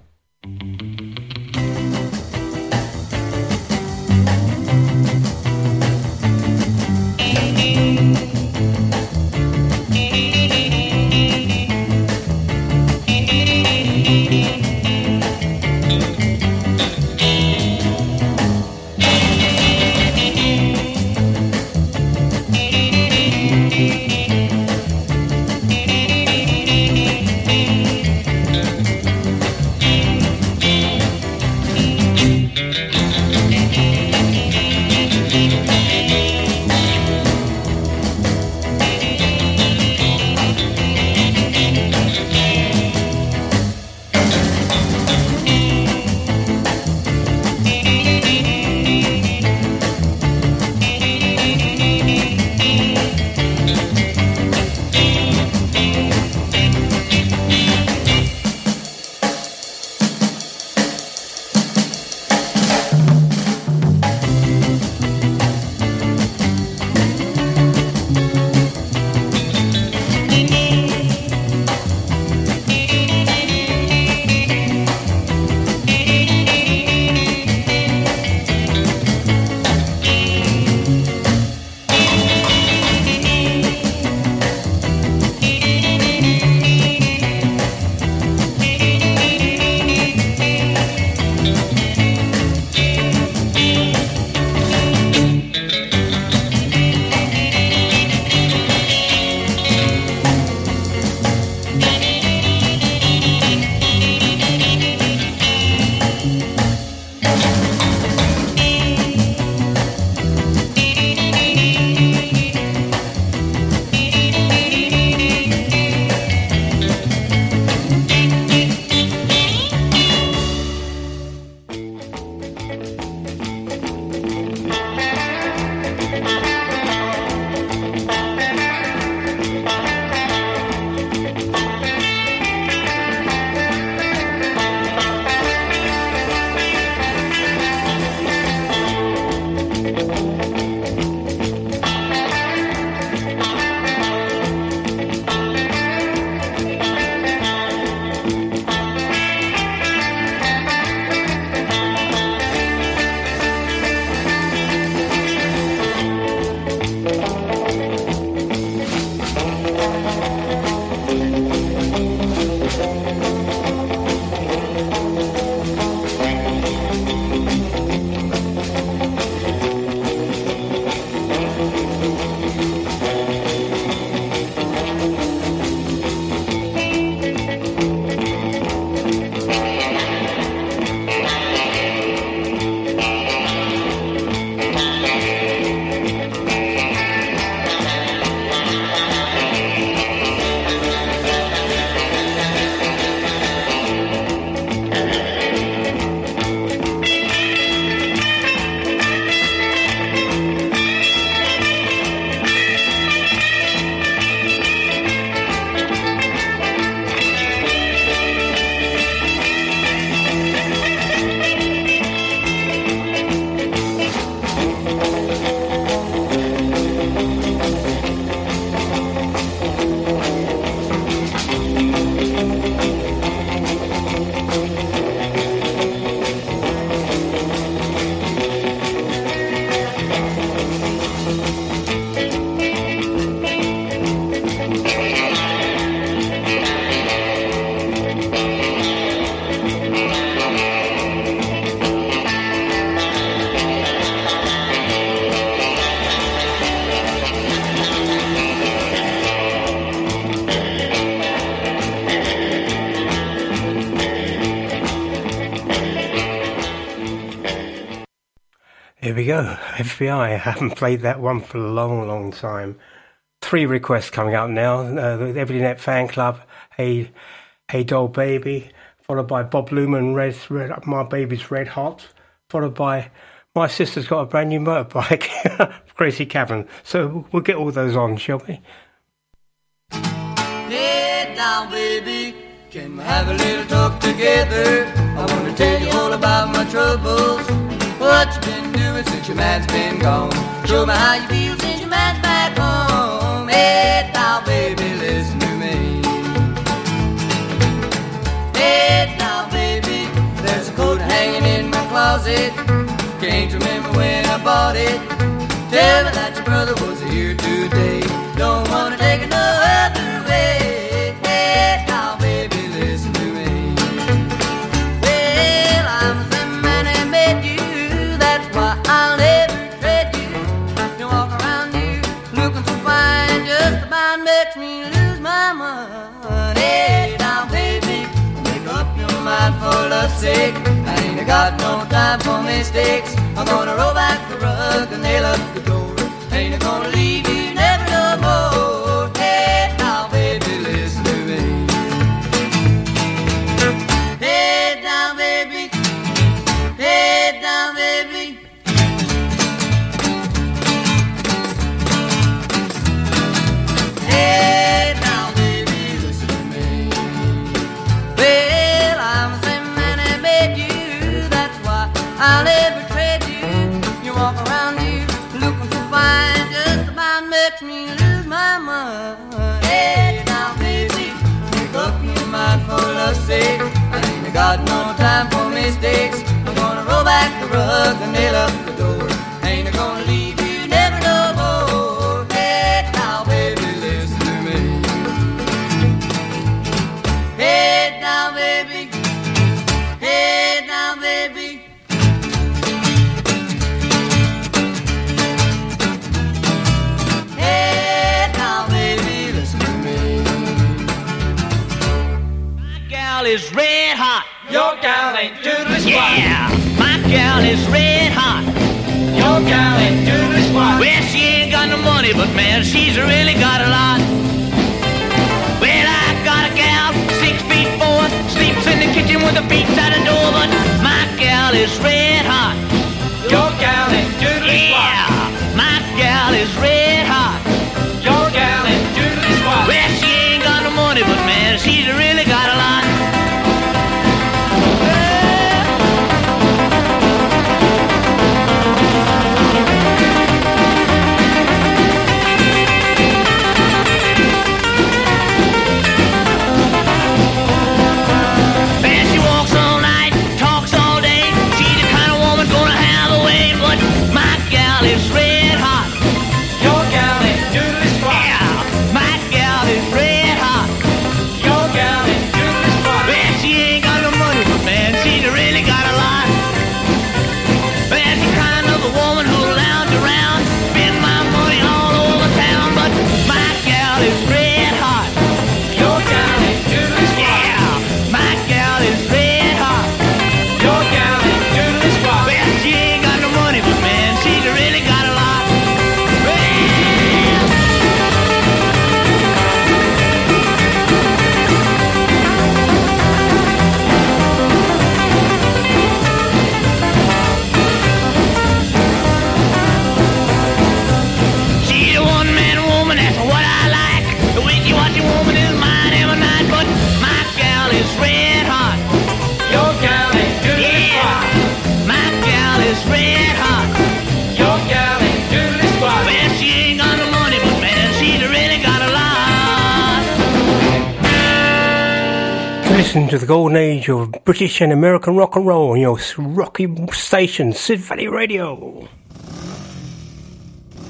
FBI. <laughs> I haven't played that one for a long, long time. Three requests coming up now. Uh, the Everly Fan Club, Hey, Hey Doll Baby, followed by Bob Luman, Red, Red, My Baby's Red Hot, followed by My Sister's Got a Brand New Motorbike, <laughs> Crazy Cavan. So we'll get all those on, shall we? Baby, can we have a little talk together? I want to tell you all about my troubles. What you been doing since your man's been gone? Show me how you feel since your man's back home. Hey now, baby, listen to me. Hey now, baby, there's a coat hanging in my closet. Can't remember when I bought it. Tell me that your brother was here today. Sake. I ain't got no time for mistakes. I'm gonna roll back the rug and nail up the door. Ain't gonna leave rug and nail up the door. Ain't gonna leave you never no more. Hey now, baby, listen to me. Hey now, baby. Hey now, baby. Hey now, baby, listen to me. My gal is red hot. Your gal ain't doodly squat. Yeah, gal is red hot. Your gal ain't doodly squat. Well, she ain't got no money, but man, she's really got a lot. Well, I got a gal, six feet four, sleeps in the kitchen with her feet out the door, but my gal is red hot. You listen to the golden age of British and American rock and roll on your rocky station, Sid Valley Radio.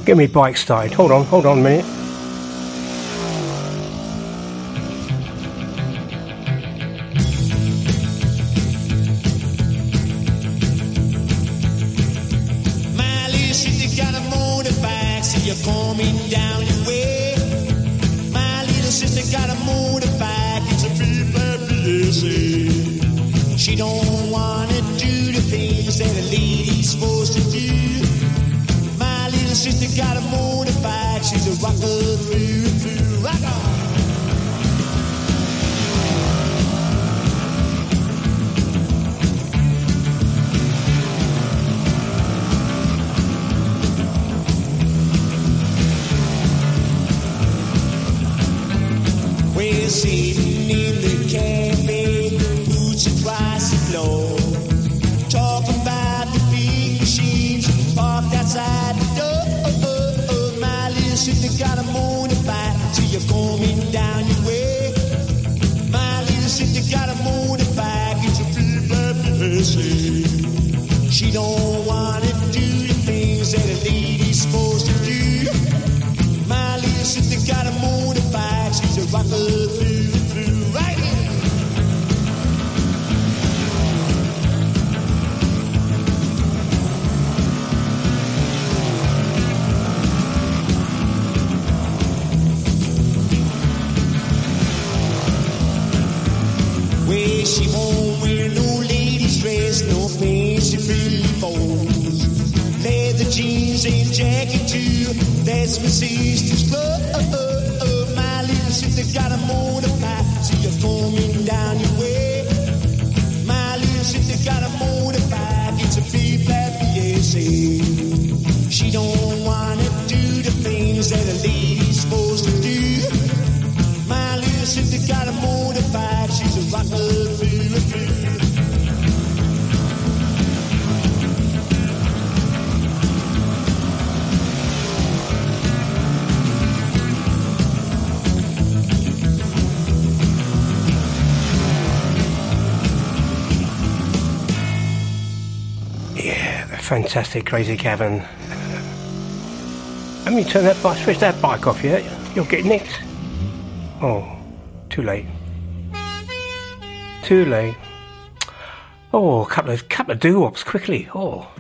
Get me bike started. Hold on, hold on a minute. Got a motorbike. She's a rocker through and through. Rock on. We're sitting She don't wanna do the things that a lady's supposed to do. My little sister got a motorbike, she's a rocker through and through. Right. Where she won't wear no ladies dress, no pretty bows. Leather jeans and jacket too, that's my sister's glove. My little sister got a motorbike, so you're coming down your way. My little sister got a motorbike, it's a big black BSA. She don't wanna do the things that a lady's supposed to do. My little sister got a motorbike, she's a rocker fantastic, Crazy Cavan. Let me turn that bike, switch that bike off, yeah? You'll get nicked. Oh, too late. Too late. Oh, a couple of couple of doo-wops quickly. Oh.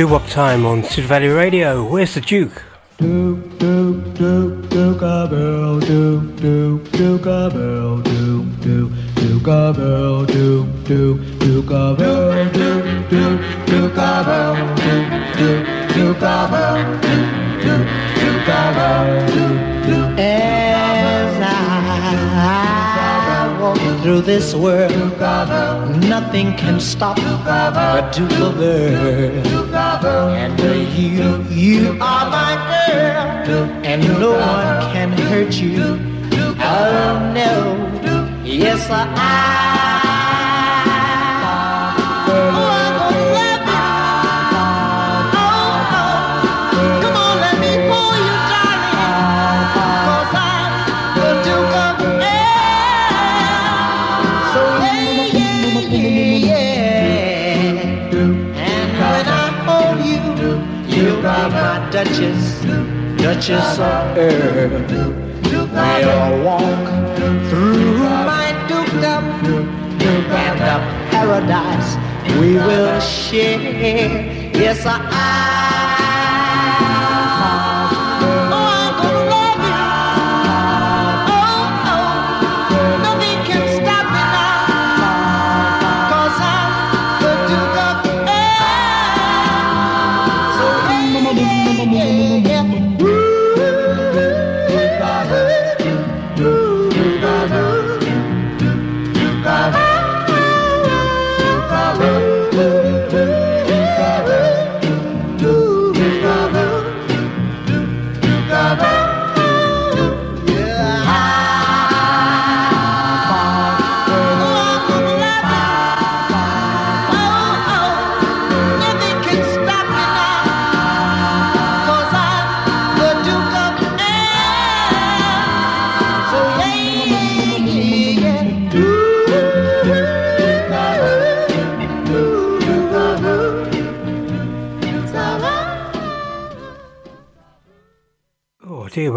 Doo wop time on Sid Valley Radio. Where's the Duke, Duke. Through this world, nothing can stop the Duke of Earl. And you, you are my girl, and no one can hurt you. Oh no, yes I. Duchess, Duchess of Earl. We'll walk through my dukedom and a paradise we will share. Yes, I.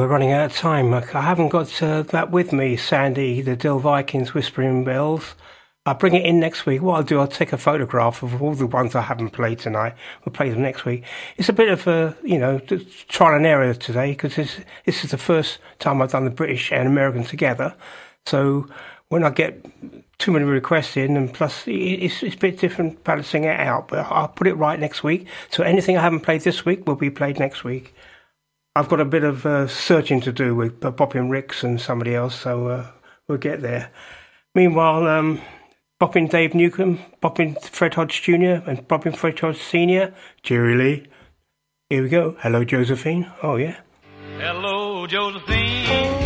we're running out of time. I haven't got uh, that with me, Sandy, the Del-Vikings Whispering Bells. I'll bring it in next week. What I'll do, I'll take a photograph of all the ones I haven't played tonight. We'll play them next week. It's a bit of a, you know, trial and error today because this, this is the first time I've done the British and American together. So when I get too many requests in, and plus it's, it's a bit different balancing it out, but I'll put it right next week. So anything I haven't played this week will be played next week. I've got a bit of uh, searching to do with uh, Bopping Ricks and somebody else, so uh, we'll get there. Meanwhile, um, Bopping Dave Newcomb, Bopping Fred Hodge Jr., and Bopping Fred Hodge Sr., Jerry Lee. Here we go. Hello, Josephine. Oh, yeah. Hello, Josephine.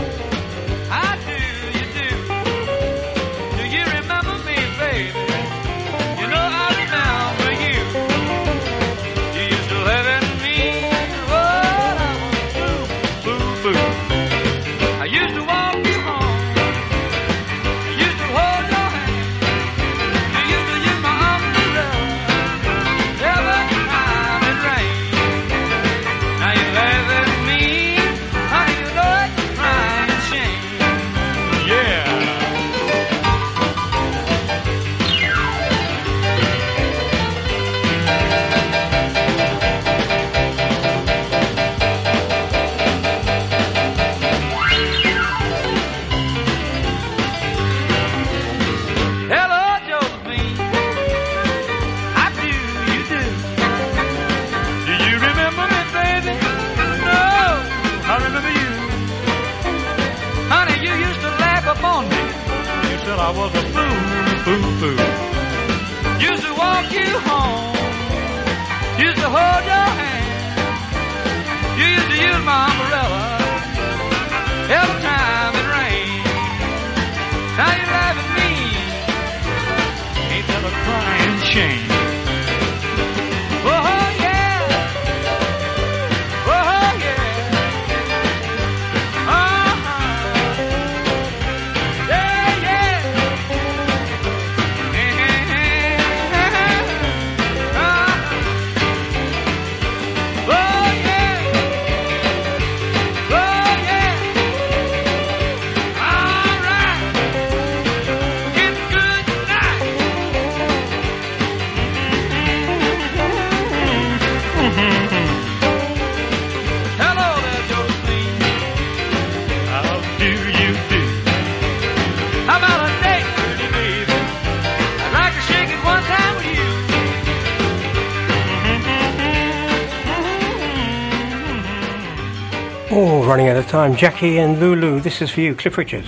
Time. Jackie and Lulu, this is for you, Cliff Richard.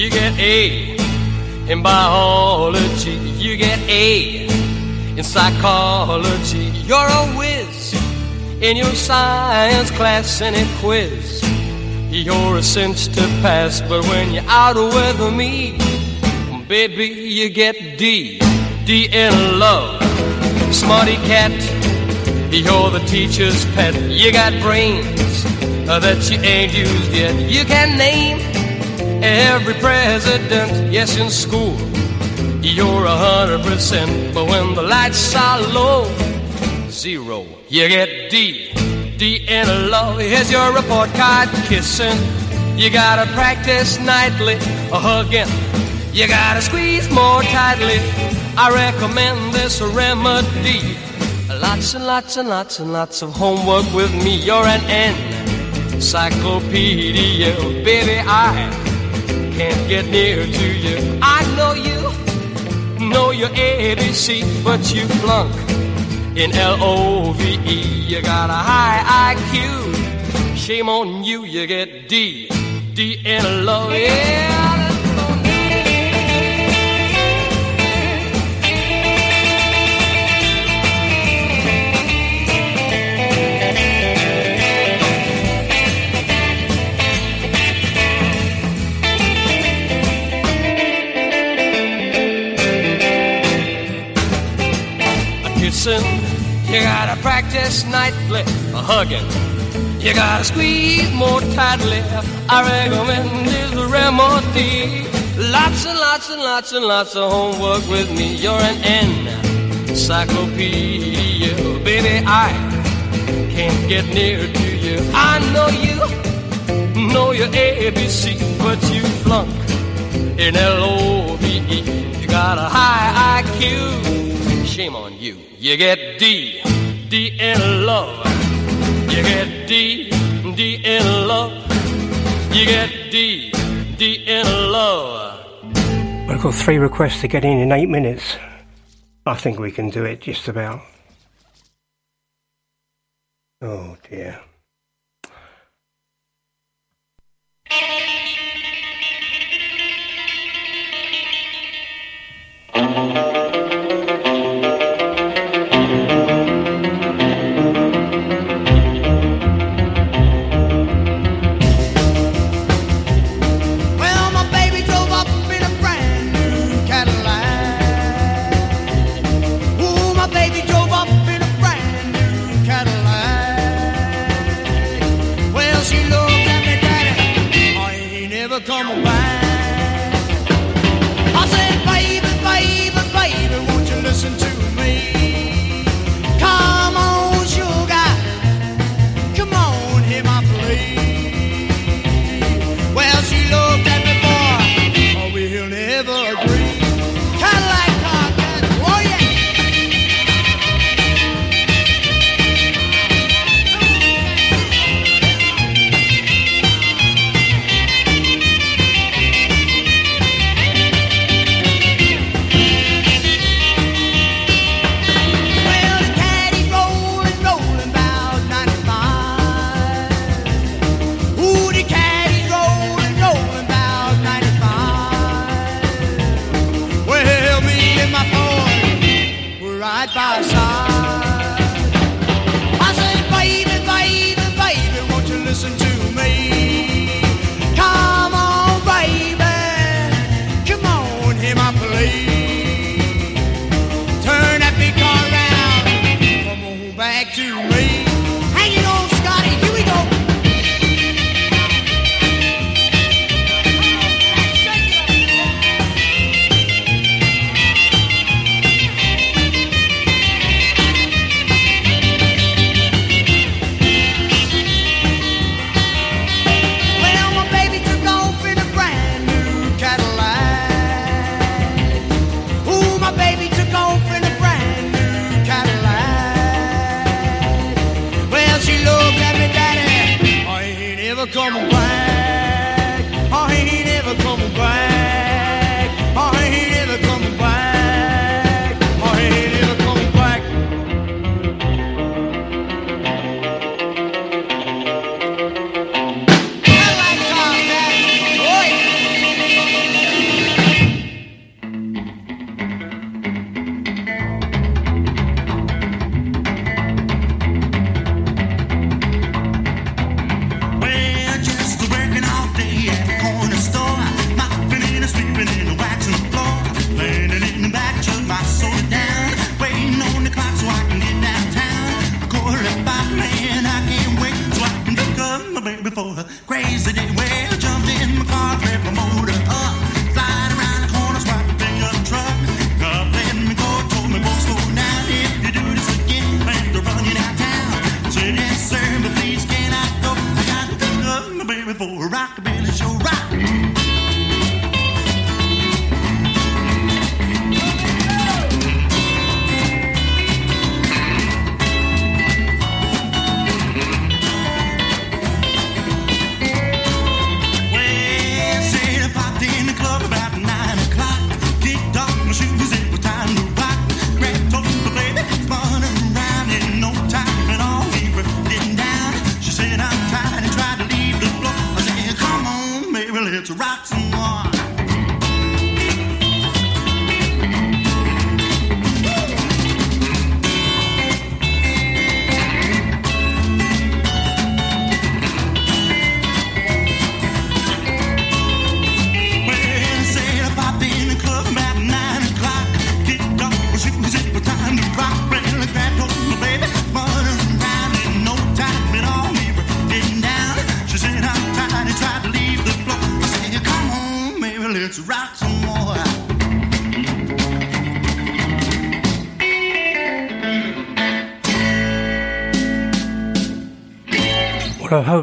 You get A in biology. You get A in psychology. You're a whiz in your science class and in quiz. You're a cinch to pass, but when you're out with me, baby, you get D. D in love. Smarty cat, you're the teacher's pet. You got brains uh, that you ain't used yet. You can name every president, yes, in school. You're a hundred percent, but when the lights are low, zero. You get D, D in love. Here's your report card kissing. You gotta practice nightly, a hugging. You gotta squeeze more tightly. I recommend this remedy. Lots and lots and lots and lots of homework with me. You're an encyclopedia, baby. I can't get near to you. I know you know your ABC, but you flunk in L O V E. You got a high IQ. Shame on you, you get D, D in love. Yeah. Hugging. You gotta squeeze more tightly. I recommend this remedy. Lots and lots and lots and lots of homework with me. You're an encyclopedia, baby. I can't get near to you. I know you know your ABC, but you flunk in L O V E. You got a high IQ. Shame on you. You get D, D in love. You get D, D in love. You get D, D in love. I've got three requests to get in in eight minutes. I think we can do it just about. Oh dear. Well,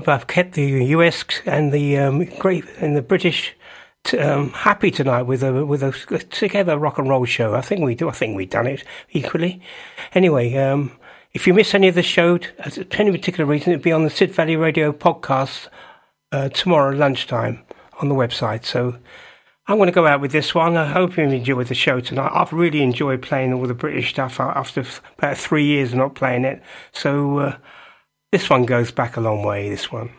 I've kept the US and the um, great and the British t- um, happy tonight with a with a together rock and roll show. I think we do. I think we've done it equally. Anyway, um, if you miss any of the show, at any particular reason, it'll be on the Sid Valley Radio podcast uh, tomorrow lunchtime on the website. So. I'm going to go out with this one. I hope you enjoyed the show tonight. I've really enjoyed playing all the British stuff after about three years of not playing it. So uh, this one goes back a long way, this one.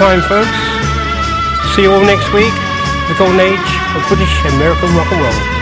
Time, folks. See you all next week. The golden age of British American rock and roll.